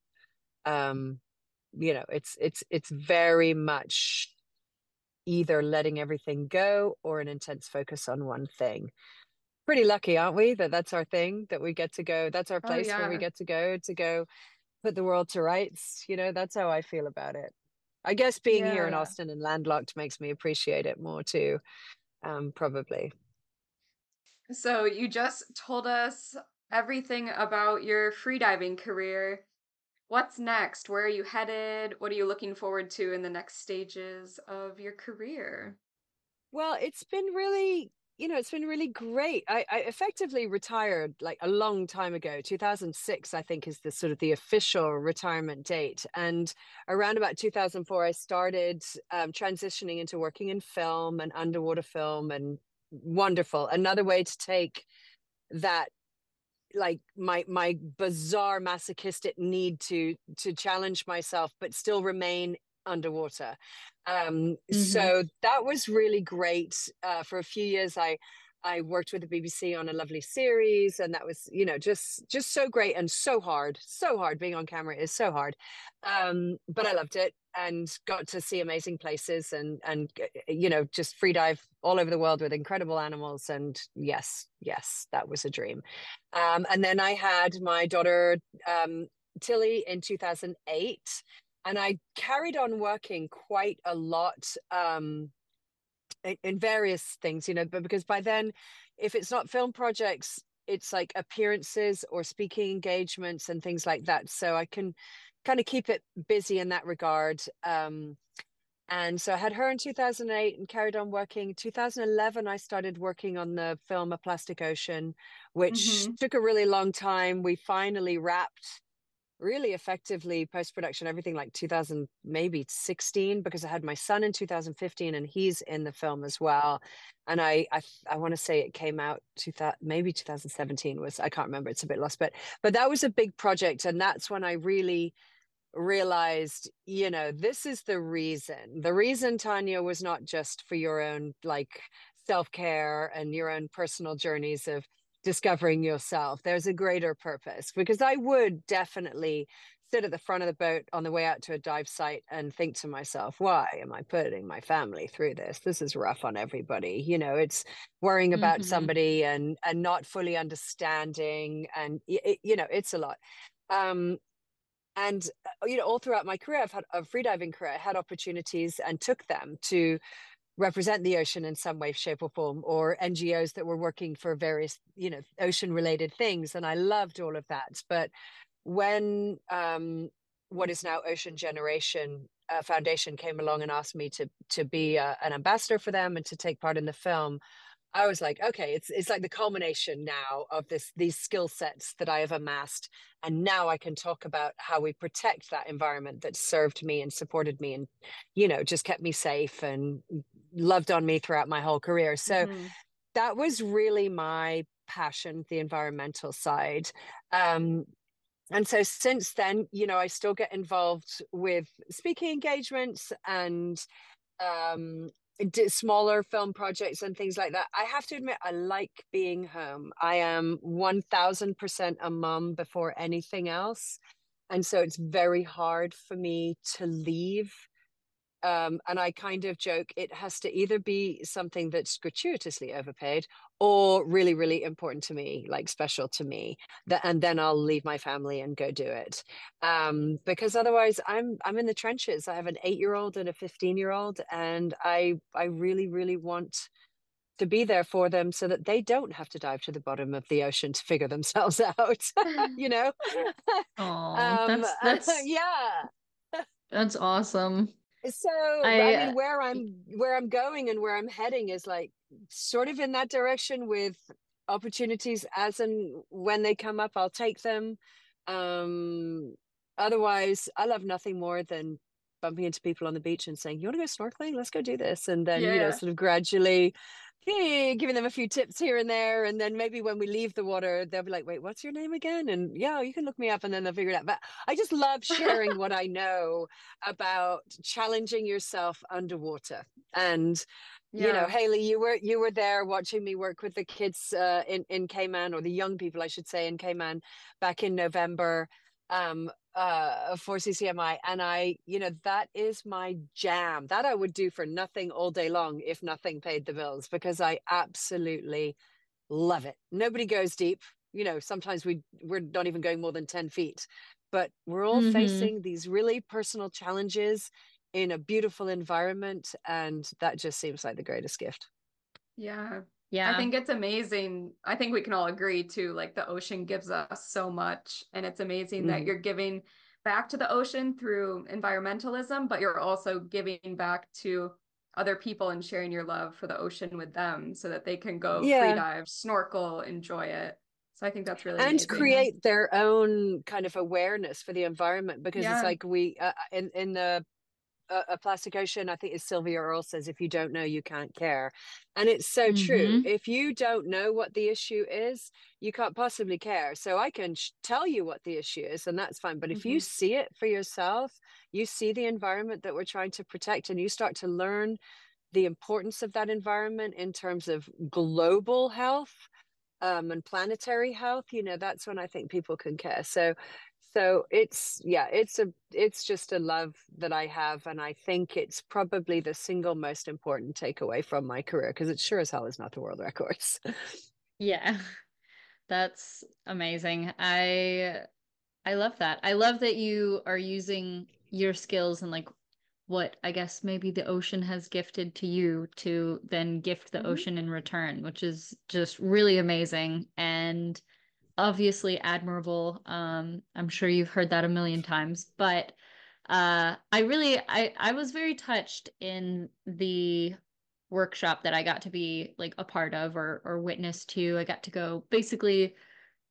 um, you know, it's it's it's very much either letting everything go or an intense focus on one thing. Pretty lucky, aren't we? That that's our thing, that we get to go. That's our oh, place oh, yeah. where we get to go to go put the world to rights. You know, that's how I feel about it. I guess being yeah. here in Austin and landlocked makes me appreciate it more too, um, probably. So you just told us everything about your freediving career. What's next? Where are you headed? What are you looking forward to in the next stages of your career? Well, it's been really you know, it's been really great. I, I, effectively retired like a long time ago. 2006, I think, is the sort of the official retirement date. And around about 2004, I started um, transitioning into working in film and underwater film and wonderful. Another way to take that like my my bizarre masochistic need to to challenge myself but still remain underwater. Um, mm-hmm. So that was really great. Uh, for a few years, I I worked with the BBC on a lovely series, and that was you know just just so great and so hard, so hard. Being on camera is so hard, um, but I loved it and got to see amazing places and and you know just free dive all over the world with incredible animals. And yes, yes, that was a dream. Um, and then I had my daughter um, Tilly in 2008 and I carried on working quite a lot um, in, in, various things, you know, but because by then, if it's not film projects, it's like appearances or speaking engagements and things like that. So I can kind of keep it busy in that regard. Um, and so I had her in 2008 and carried on working. 2011, I started working on the film A Plastic Ocean, which mm-hmm. took a really long time. We finally wrapped really effectively post production everything like 2000 maybe 16 because I had my son in 2015 and he's in the film as well. And I I, I want to say it came out 2000 maybe 2017 was I can't remember it's a bit lost but but that was a big project. And that's when I really realized you know this is the reason. The reason Tanya was not just for your own like self-care and your own personal journeys of discovering yourself. There's a greater purpose because I would definitely sit at the front of the boat on the way out to a dive site and think to myself, why am I putting my family through this? This is rough on everybody. You know, it's worrying about mm-hmm. somebody and and not fully understanding and it, you know, it's a lot. Um and uh, you know all throughout my career i've had a freediving career i had opportunities and took them to represent the ocean in some way shape or form or ngos that were working for various you know ocean related things and i loved all of that. But when um, what is now ocean generation uh, foundation came along and asked me to to be uh, an ambassador for them and to take part in the film I was like, okay, it's it's like the culmination now of this these skill sets that I have amassed, and now I can talk about how we protect that environment that served me and supported me, and you know, just kept me safe and loved on me throughout my whole career. So mm-hmm. that was really my passion, the environmental side. Um, and so since then, you know, I still get involved with speaking engagements and um, smaller film projects and things like that. I have to admit, I like being home. I am 1000% a mom before anything else. And so it's very hard for me to leave um, and I kind of joke it has to either be something that's gratuitously overpaid or really, really important to me, like special to me. That and then I'll leave my family and go do it. Um, because otherwise, I'm I'm in the trenches. I have an eight year old and a fifteen year old, and I I really, really want to be there for them so that they don't have to dive to the bottom of the ocean to figure themselves [LAUGHS] out. [LAUGHS] you know. Oh, [LAUGHS] um, that's, that's yeah. That's awesome so I, I, mean where i'm where i'm going and where i'm heading is like sort of in that direction with opportunities as and when they come up i'll take them. Um otherwise i love nothing more than bumping into people on the beach and saying you want to go snorkeling? Let's go do this. And then yeah. you know sort of gradually giving them a few tips here and there. And then maybe when we leave the water, they'll be like, wait, what's your name again? And yeah, you can look me up and then they'll figure it out. But I just love sharing what I know about challenging yourself underwater. And yeah. [LAUGHS] you know, Haley, you were you were there watching me work with the kids uh, in in Cayman or the young people, I should say, in Cayman back in November um, uh, for CCMI. And I, you know, that is my jam. That I would do for nothing all day long if nothing paid the bills because I absolutely love it. Nobody goes deep. You know, sometimes we we're not even going more than 10 feet, but we're all mm-hmm. facing these really personal challenges in a beautiful environment. And that just seems like the greatest gift. Yeah. Yeah. I think it's amazing. I think we can all agree too, like the ocean gives us so much. And it's amazing mm. that you're giving back to the ocean through environmentalism, but you're also giving back to other people and sharing your love for the ocean with them so that they can go yeah. free dive, snorkel, enjoy it. So I think that's really and amazing. create their own kind of awareness for the environment because yeah. it's like we uh, in in the a, plastic ocean i think is sylvia earle says if you don't know you can't care and it's so mm-hmm. true if you don't know what the issue is you can't possibly care so i can sh- tell you what the issue is and that's fine but mm-hmm. if you mm-hmm. see it for yourself you see the environment that we're trying to protect and you start to learn the importance of that environment in terms of global health um, and planetary health you know that's when i think people can care so so it's yeah it's a it's just a love that i have and i think it's probably the single most important takeaway from my career because it sure as hell is not the world records. [LAUGHS] Yeah. [LAUGHS] That's amazing. I i love that. I love that you are using your skills and like what i guess maybe the ocean has gifted to you to then gift the mm-hmm. ocean in return which is just really amazing and obviously admirable. Um, I'm sure you've heard that a million times, but uh, I really, I, I was very touched in the workshop that I got to be like a part of or or witness to. I got to go basically,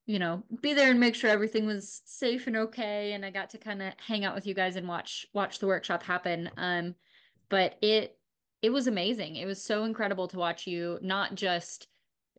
you know, be there and make sure everything was safe and okay. And I got to kind of hang out with you guys and watch watch the workshop happen. Um, but it it was amazing. It was so incredible to watch you not just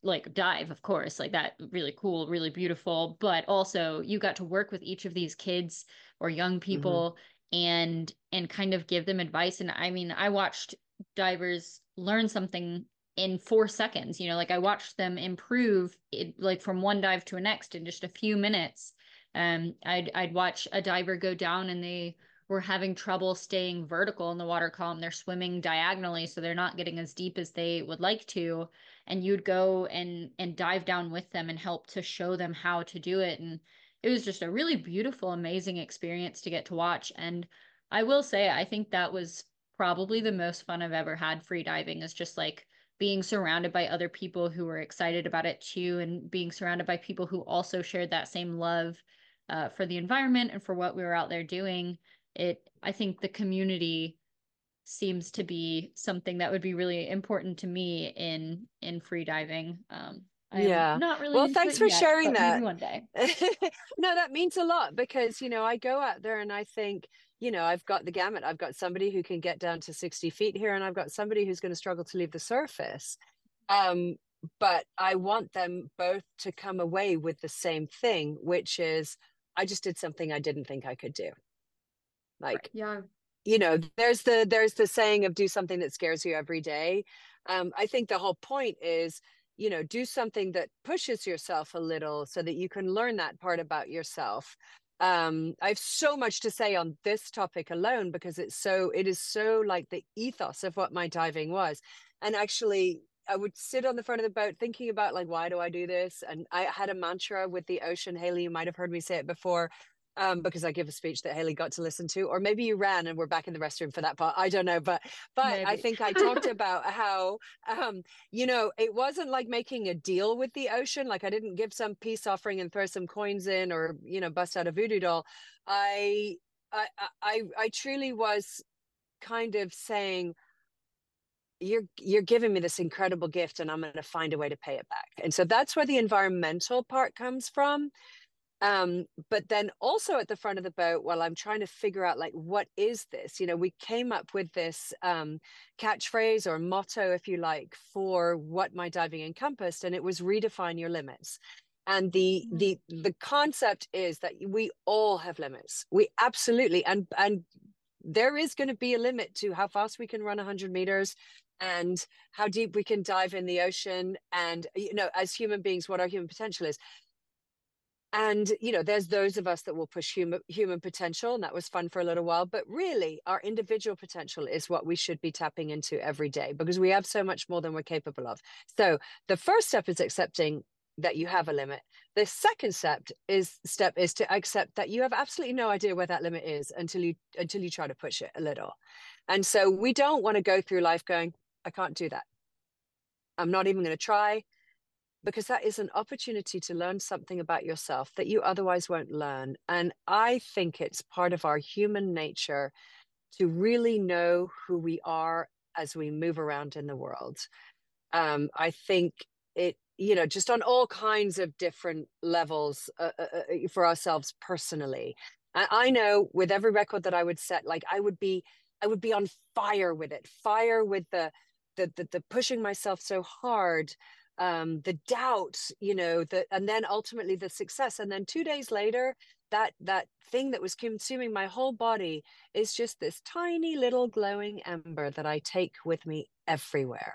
like dive of course like that really cool really beautiful but also you got to work with each of these kids or young mm-hmm. people mm-hmm. and and kind of give them advice and i mean i watched divers learn something in 4 seconds you know like i watched them improve it like from one dive to a next in just a few minutes um i'd i'd watch a diver go down and they were having trouble staying vertical in the water column. They're swimming diagonally so they're not getting as deep as they would like to. And you'd go and and dive down with them and help to show them how to do it. And it was just a really beautiful amazing experience to get to watch. And i will say i think that was probably the most fun i've ever had free diving is just like being surrounded by other people who were excited about it too and being surrounded by people who also shared that same love uh, for the environment and for what we were out there doing it i think the community seems to be something that would be really important to me in in free diving. Um I'm yeah. not really well thanks for yet, sharing that. one day. [LAUGHS] No that means a lot because you know i go out there and i think you know i've got the gamut. I've got somebody who can get down to 60 feet here and i've got somebody who's going to struggle to leave the surface. Um but i want them both to come away with the same thing which is i just did something i didn't think i could do like yeah you know there's the there's the saying of do something that scares you every day um, i think the whole point is you know do something that pushes yourself a little so that you can learn that part about yourself um, i have so much to say on this topic alone because it's so it is so like the ethos of what my diving was and actually I would sit on the front of the boat thinking about like why do I do this? And I had a mantra with the ocean. Haley, you might have heard me say it before um, because I give a speech that Haley got to listen to, or maybe you ran and we're back in the restroom for that part. I don't know, but but maybe. I think I talked [LAUGHS] about how um, you know it wasn't like making a deal with the ocean. Like I didn't give some peace offering and throw some coins in, or you know bust out a voodoo doll. I I I, I truly was kind of saying you're you're giving me this incredible gift and i'm going to find a way to pay it back and so that's where the environmental part comes from um but then also at the front of the boat while i'm trying to figure out like what is this? You know we came up with this um catchphrase or motto if you like for what my diving encompassed and it was redefine your limits. And the mm-hmm. the the concept is that we all have limits. We absolutely and and there is going to be a limit to how fast we can run 100 meters and how deep we can dive in the ocean and you know as human beings what our human potential is and you know there's those of us that will push human human potential and that was fun for a little while but really our individual potential is what we should be tapping into every day because we have so much more than we're capable of. So the first step is accepting that you have a limit. The second step is step is to accept that you have absolutely no idea where that limit is until you until you try to push it a little. And so we don't want to go through life going i can't do that. I'm not even going to try because that is an opportunity to learn something about yourself that you otherwise won't learn. And I think it's part of our human nature to really know who we are as we move around in the world. Um, I think it, you know, just on all kinds of different levels uh, uh, uh for ourselves personally. I know with every record that I would set, like I would be, I would be on fire with it, fire with the, the, the, the pushing myself so hard um, the doubt, you know, that, and then ultimately the success. And then two days later, that that thing that was consuming my whole body is just this tiny little glowing ember that I take with me everywhere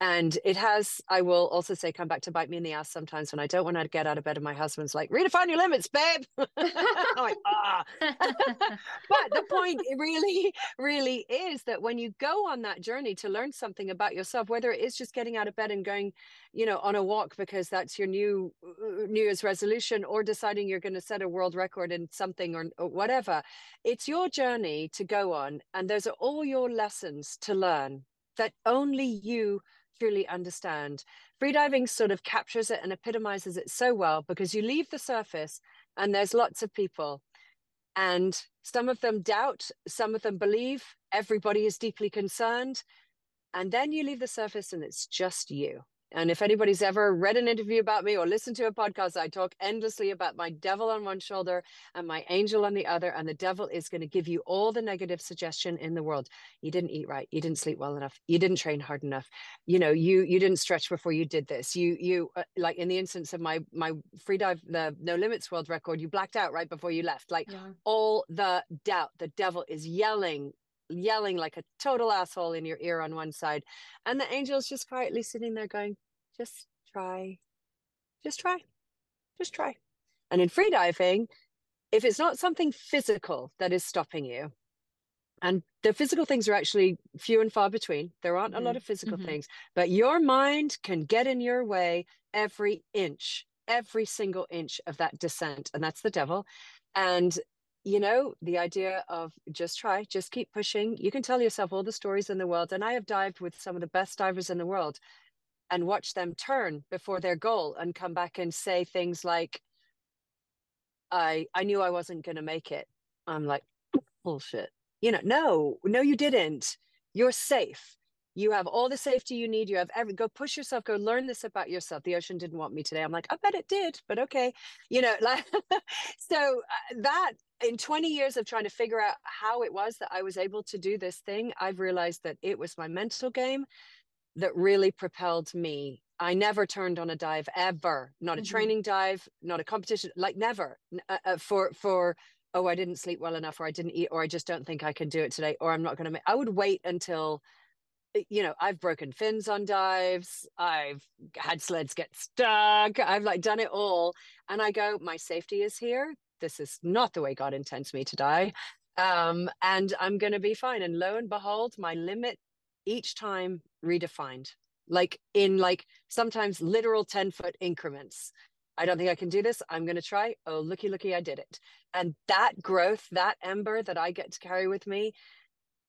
and it has i will also say come back to bite me in the ass sometimes when i don't want to get out of bed and my husband's like redefine your limits babe. [LAUGHS] I'm like ah. [LAUGHS] [LAUGHS] But the point really really is that when you go on that journey to learn something about yourself whether it is just getting out of bed and going you know on a walk because that's your new uh, new year's resolution or deciding you're going to set a world record in something or, or whatever it's your journey to go on and those are all your lessons to learn that only you truly understand. Freediving sort of captures it and epitomizes it so well because you leave the surface and there's lots of people. And some of them doubt, some of them believe, everybody is deeply concerned. And then you leave the surface and it's just you. And if anybody's ever read an interview about me or listened to a podcast, I talk endlessly about my devil on one shoulder and my angel on the other. And the devil is going to give you all the negative suggestion in the world. You didn't eat right. You didn't sleep well enough. You didn't train hard enough. You know, you you didn't stretch before you did this. You you uh, like in the instance of my my free dive the no limits world record, you blacked out right before you left. Like yeah. all the doubt, the devil is yelling yelling like a total asshole in your ear on one side and the angel's just quietly sitting there going just try just try just try and in freediving if it's not something physical that is stopping you and the physical things are actually few and far between there aren't mm-hmm. a lot of physical mm-hmm. things but your mind can get in your way every inch every single inch of that descent and that's the devil and you know, the idea of just try, just keep pushing. You can tell yourself all the stories in the world. And I have dived with some of the best divers in the world and watch them turn before their goal and come back and say things like, I I knew I wasn't gonna make it. I'm like, bullshit. You know, no, no, you didn't. You're safe. You have all the safety you need. You have every go push yourself, go learn this about yourself. The ocean didn't want me today. I'm like, I bet it did, but okay. You know, [LAUGHS] like so uh, that in 20 years of trying to figure out how it was that I was able to do this thing, I've realized that it was my mental game that really propelled me. I never turned on a dive ever, not a mm-hmm. training dive, not a competition, like never uh, uh, for, for, oh, I didn't sleep well enough or I didn't eat or I just don't think I can do it today or I'm not going to make, I would wait until, you know, I've broken fins on dives. I've had sleds get stuck. I've like done it all. And I go, my safety is here this is not the way God intends me to die. Um, and I'm going to be fine. And lo and behold, my limit each time redefined, like in like sometimes literal 10 foot increments. I don't think I can do this. I'm going to try. Oh, looky, looky, I did it. And that growth, that ember that I get to carry with me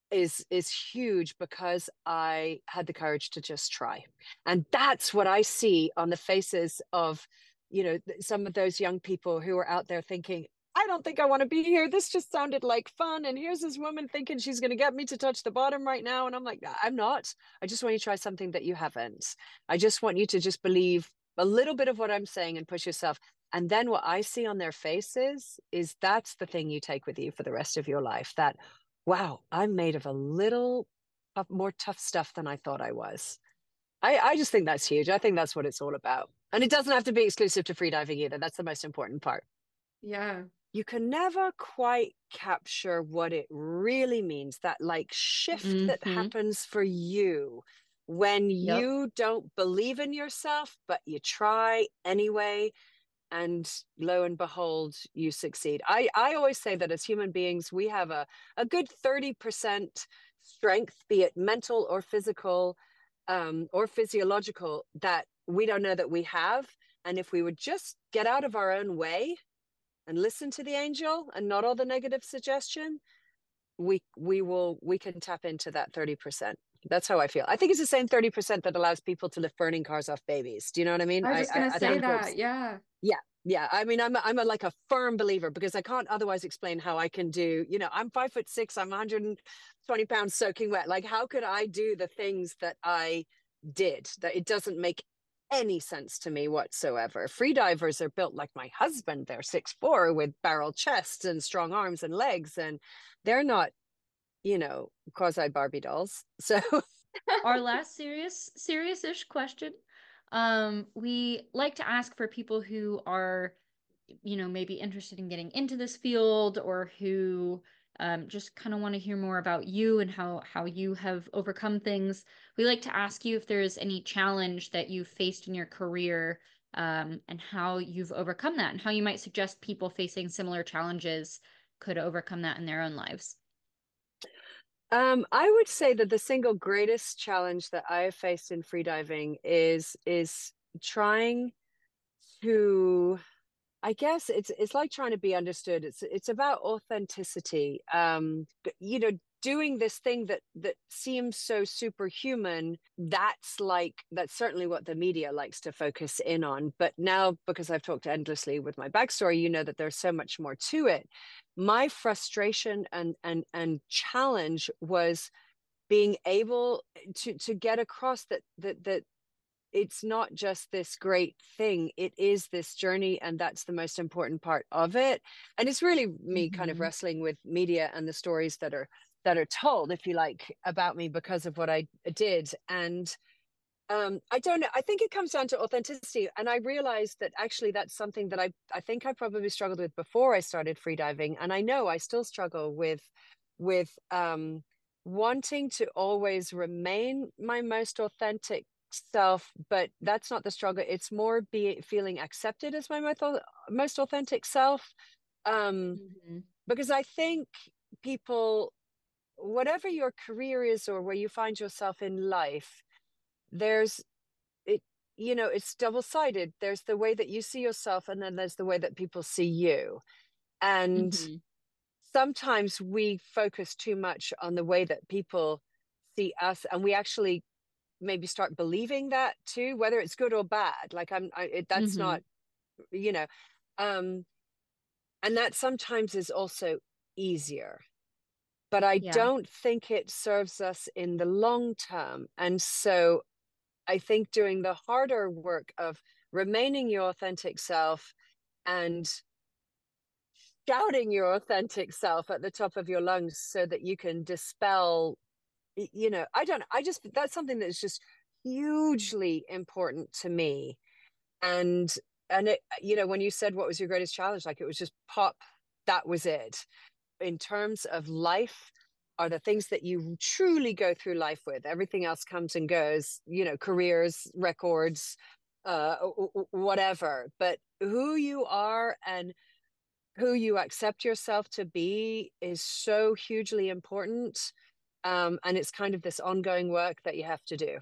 is is huge because I had the courage to just try. And that's what I see on the faces of you know some of those young people who are out there thinking I don't think I want to be here. This just sounded like fun. And here's this woman thinking she's going to get me to touch the bottom right now. And I'm like, I'm not. I just want you to try something that you haven't. I just want you to just believe a little bit of what I'm saying and push yourself. And then what I see on their faces is that's the thing you take with you for the rest of your life that, wow, I'm made of a little more tough stuff than I thought I was. I, I just think that's huge. I think that's what it's all about. And it doesn't have to be exclusive to freediving either. That's the most important part. Yeah. You can never quite capture what it really means that like shift mm-hmm. that happens for you when yep. you don't believe in yourself, but you try anyway. And lo and behold, you succeed. I, I always say that as human beings, we have a, a good 30% strength, be it mental or physical um, or physiological, that we don't know that we have. And if we would just get out of our own way and listen to the angel and not all the negative suggestion, we we will we can tap into that 30%. That's how I feel. I think it's the same 30% that allows people to lift burning cars off babies. Do you know what I mean? I was gonna I, say that. Yeah. Yeah. Yeah. I mean, I'm a, I'm a, like a firm believer because I can't otherwise explain how I can do, you know, I'm five foot six, I'm 120 pounds soaking wet. Like, how could I do the things that I did that it doesn't make any sense to me whatsoever. Freedivers are built like my husband. They're six four with barrel chests and strong arms and legs, and they're not you know, quasi Barbie dolls. [LAUGHS] So our last serious serious-ish question. Um, we like to ask for people who are, you know, maybe interested in getting into this field or who um, just kind of want to hear more about you and how how you have overcome things. We like to ask you if there's any challenge that you faced in your career um, and how you've overcome that, and how you might suggest people facing similar challenges could overcome that in their own lives. Um, I would say that the single greatest challenge that I have faced in freediving is is trying to I guess it's it's like trying to be understood. It's it's about authenticity. Um, you know, doing this thing that that seems so superhuman that's like that's certainly what the media likes to focus in on but now because i've talked endlessly with my backstory you know that there's so much more to it my frustration and and and challenge was being able to to get across that that that it's not just this great thing it is this journey and that's the most important part of it and it's really me mm-hmm. kind of mm-hmm. wrestling with media and the stories that are that are told if you like about me because of what i did and um, I don't know. I think it comes down to authenticity. And I realized that actually that's something that I, I think I probably struggled with before I started freediving. And I know I still struggle with, with um, wanting to always remain my most authentic self, but that's not the struggle. It's more be feeling accepted as my most, most authentic self. Um, mm-hmm. Because I think people, whatever your career is or where you find yourself in life, there's it you know it's double sided there's the way that you see yourself and then there's the way that people see you and mm-hmm. sometimes we focus too much on the way that people see us and we actually maybe start believing that too whether it's good or bad like i'm I, it, that's mm-hmm. not you know um and that sometimes is also easier but i yeah. don't think it serves us in the long term and so I think doing the harder work of remaining your authentic self and shouting your authentic self at the top of your lungs so that you can dispel you know i don't i just that's something that's just hugely important to me and and it you know when you said what was your greatest challenge like it was just pop that was it in terms of life are the things that you truly go through life with. Everything else comes and goes, you know, careers, records, uh, whatever. But who you are and who you accept yourself to be is so hugely important. Um, and it's kind of this ongoing work that you have to do.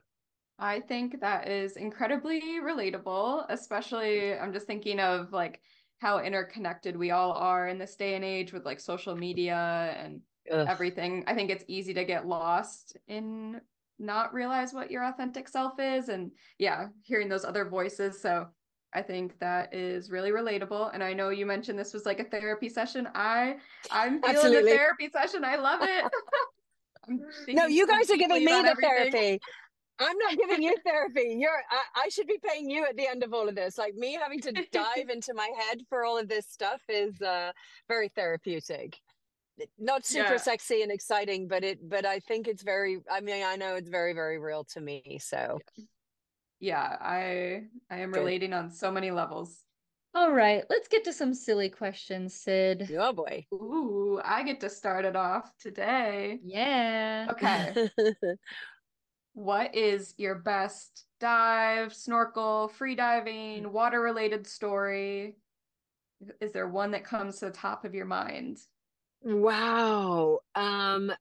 I think that is incredibly relatable, especially I'm just thinking of like how interconnected we all are in this day and age with like social media and Ugh. everything. I think it's easy to get lost in not realize what your authentic self is and yeah, hearing those other voices. So I think that is really relatable. And I know you mentioned this was like a therapy session. I I'm feeling Absolutely. the therapy session. I love it. [LAUGHS] no, you guys are giving me the everything. therapy. I'm not giving you [LAUGHS] therapy. You're I, I, should be paying you at the end of all of this. Like me having to dive into my head for all of this stuff is uh very therapeutic. Not super yeah. sexy and exciting, but it but I think it's very I mean I know it's very very real to me. So yeah, I I am relating on so many levels. All right, let's get to some silly questions, Sid. Oh boy. Ooh, I get to start it off today. Yeah. Okay. [LAUGHS] what is your best dive, snorkel, free diving, water related story? Is there one that comes to the top of your mind? Wow. Um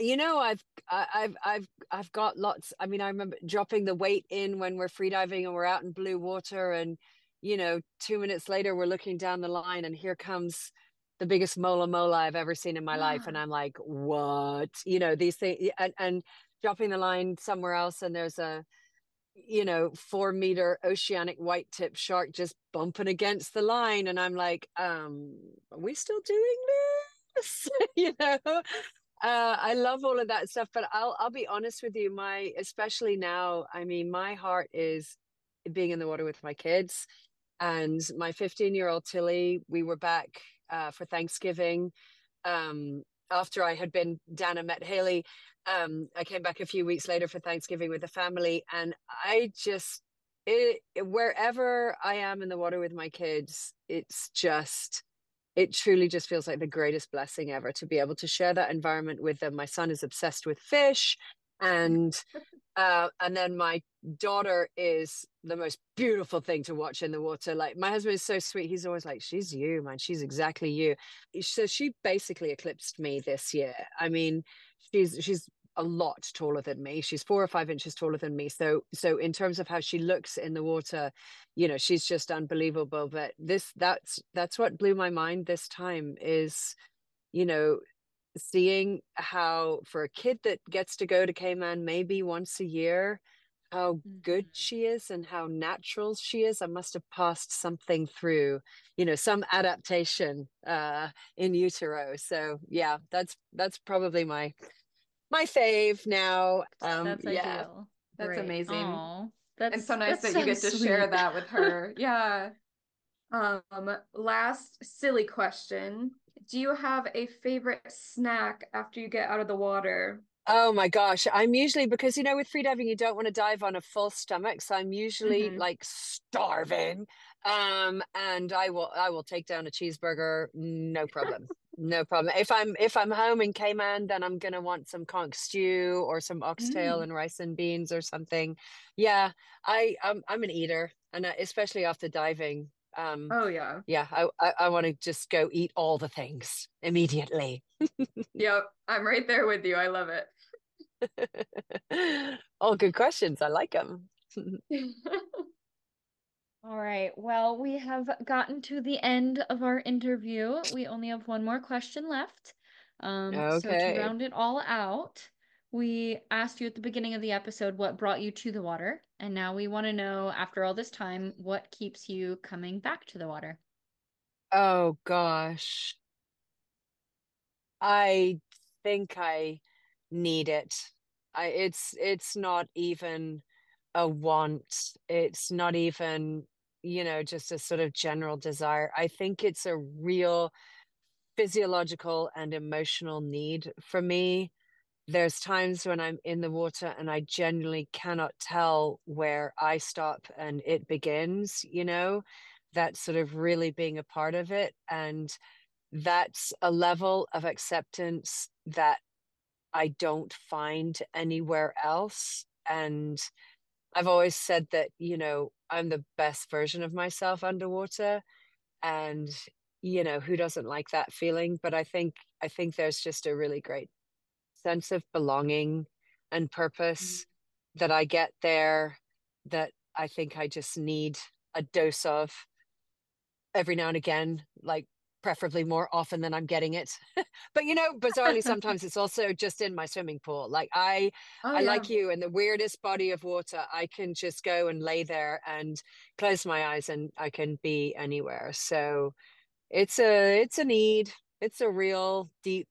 you know i've i've i've i've got lots i mean i remember dropping the weight in when we're freediving and we're out in blue water and you know, two minutes later, we're looking down the line and here comes the biggest mola mola I've ever seen in my yeah. life. And I'm like, what? You know, these things and, and dropping the line somewhere else and there's a, you know, four meter oceanic white tip shark just bumping against the line. And I'm like, um, are we still doing this? [LAUGHS] you know? Uh, I love all of that stuff, but I'll I'll be honest with you. My especially now, I mean, my heart is being in the water with my kids and my 15 year old Tilly, we were back uh, for Thanksgiving. Um, after I had been down and met Haley, um, I came back a few weeks later for Thanksgiving with the family, and I just it, wherever I am in the water with my kids, it's just it truly just feels like the greatest blessing ever to be able to share that environment with them. My son is obsessed with fish, and uh, and then my daughter is the most beautiful thing to watch in the water. Like my husband is so sweet. He's always like, she's you, man. She's exactly you. So she basically eclipsed me this year. I mean, she's, she's a lot taller than me. She's four or five inches taller than me. So, so in terms of how she looks in the water, you know, she's just unbelievable. But this, that's, that's what blew my mind this time is, you know, seeing how for a kid that gets to go to Cayman maybe once a year, how mm-hmm. good she is and how natural she is. I must have passed something through, you know, some adaptation uh in utero. So yeah, that's that's probably my my fave now. Um that's yeah. Ideal. That's Great. amazing. Aww. That's and so nice that so you get to share that with [LAUGHS] her. yeah. Um last silly question do you have a favorite snack after you get out of the water? Oh my gosh. I'm usually because you know with freediving you don't want to dive on a full stomach. So I'm usually mm-hmm. like starving. Um and I will I will take down a cheeseburger, no problem. [LAUGHS] no problem. If I'm if I'm home in Cayman, then I'm gonna want some conch stew or some oxtail mm. and rice and beans or something. Yeah, I I'm I'm an eater, and especially after diving, um, oh yeah, yeah. I I, I want to just go eat all the things immediately. [LAUGHS] yep, I'm right there with you. I love it. [LAUGHS] all good questions. I like them. [LAUGHS] All right. Well, we have gotten to the end of our interview. We only have one more question left. Um, okay. So to round it all out, we asked you at the beginning of the episode what brought you to the water, and now we want to know, after all this time, what keeps you coming back to the water. Oh gosh. I think I need it. I it's it's not even a want. It's not even, you know, just a sort of general desire. I think it's a real physiological and emotional need for me there's times when I'm in the water and I genuinely cannot tell where I stop and it begins, you know, that sort of really being a part of it. And that's a level of acceptance that I don't find anywhere else. And I've always said that, you know, I'm the best version of myself underwater. And, you know, who doesn't like that feeling? But I think, I think there's just a really great sense of belonging and purpose mm-hmm. that I get there that I think I just need a dose of every now and again, like preferably more often than I'm getting it. [LAUGHS] but you know, bizarrely sometimes it's also just in my swimming pool. Like I oh, I yeah. like you in the weirdest body of water, I can just go and lay there and close my eyes and I can be anywhere. So it's a it's a need. It's a real deep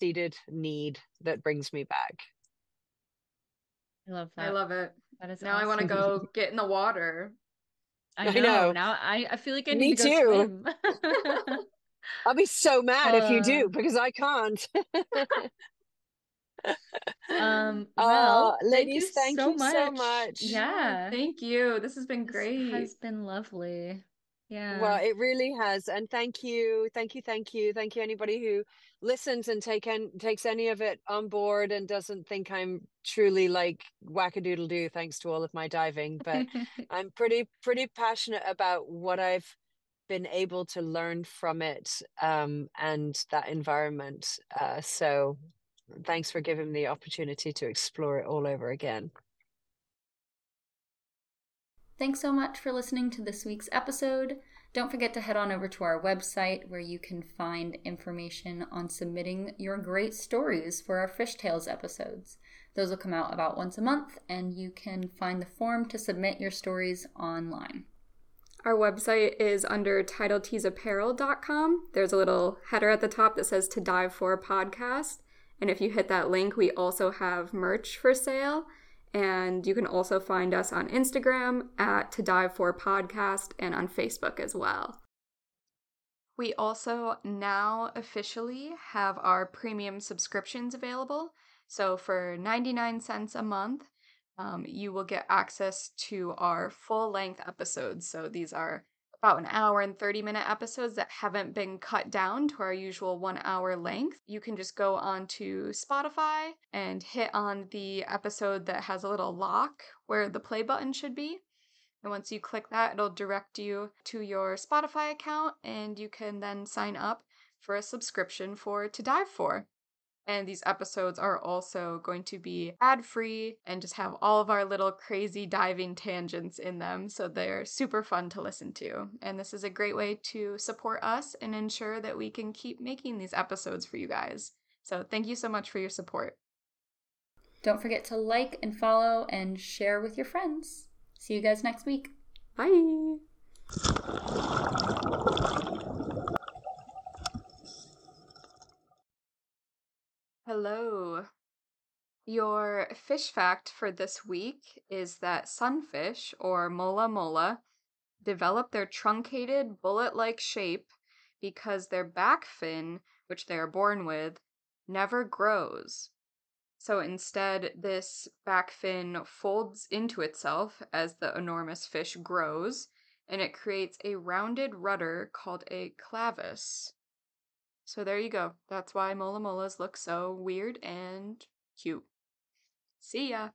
seated need that brings me back. I love that. I love it. That is now awesome. I want to go get in the water. I [LAUGHS] know. I know. Now I, I feel like I need Me to go too. [LAUGHS] [LAUGHS] I'll be so mad uh, if you do uh. because I can't. um well uh, ladies thank you, thank so, you much. so much yeah thank you this has been great this has been lovely yeah. Well, it really has. And thank you. Thank you. Thank you. Thank you anybody who listens and take en- takes any of it on board and doesn't think I'm truly like wackadoodle do thanks to all of my diving, but [LAUGHS] I'm pretty pretty passionate about what I've been able to learn from it um, and that environment. Uh, so thanks for giving me the opportunity to explore it all over again. Thanks so much for listening to this week's episode. Don't forget to head on over to our website where you can find information on submitting your great stories for our Fish Tales episodes. Those will come out about once a month, and you can find the form to submit your stories online. Our website is under TidalTeesApparel.com. There's a little header at the top that says To Dive For a Podcast. And if you hit that link, we also have merch for sale. And you can also find us on Instagram at To Dive For Podcast and on Facebook as well. We also now officially have our premium subscriptions available. So for 99 cents a month, um, you will get access to our full length episodes. So these are about an hour and 30 minute episodes that haven't been cut down to our usual one hour length. You can just go on to Spotify and hit on the episode that has a little lock where the play button should be. And once you click that, it'll direct you to your Spotify account, and you can then sign up for a subscription for To Dive For. And these episodes are also going to be ad free and just have all of our little crazy diving tangents in them. So they're super fun to listen to. And this is a great way to support us and ensure that we can keep making these episodes for you guys. So thank you so much for your support. Don't forget to like and follow and share with your friends. See you guys next week. Bye. Hello. Your fish fact for this week is that sunfish, or mola mola, develop their truncated bullet like shape because their back fin, which they are born with, never grows. So instead, this back fin folds into itself as the enormous fish grows, and it creates a rounded rudder called a clavus. So there you go. That's why Mola Molas look so weird and cute. See ya!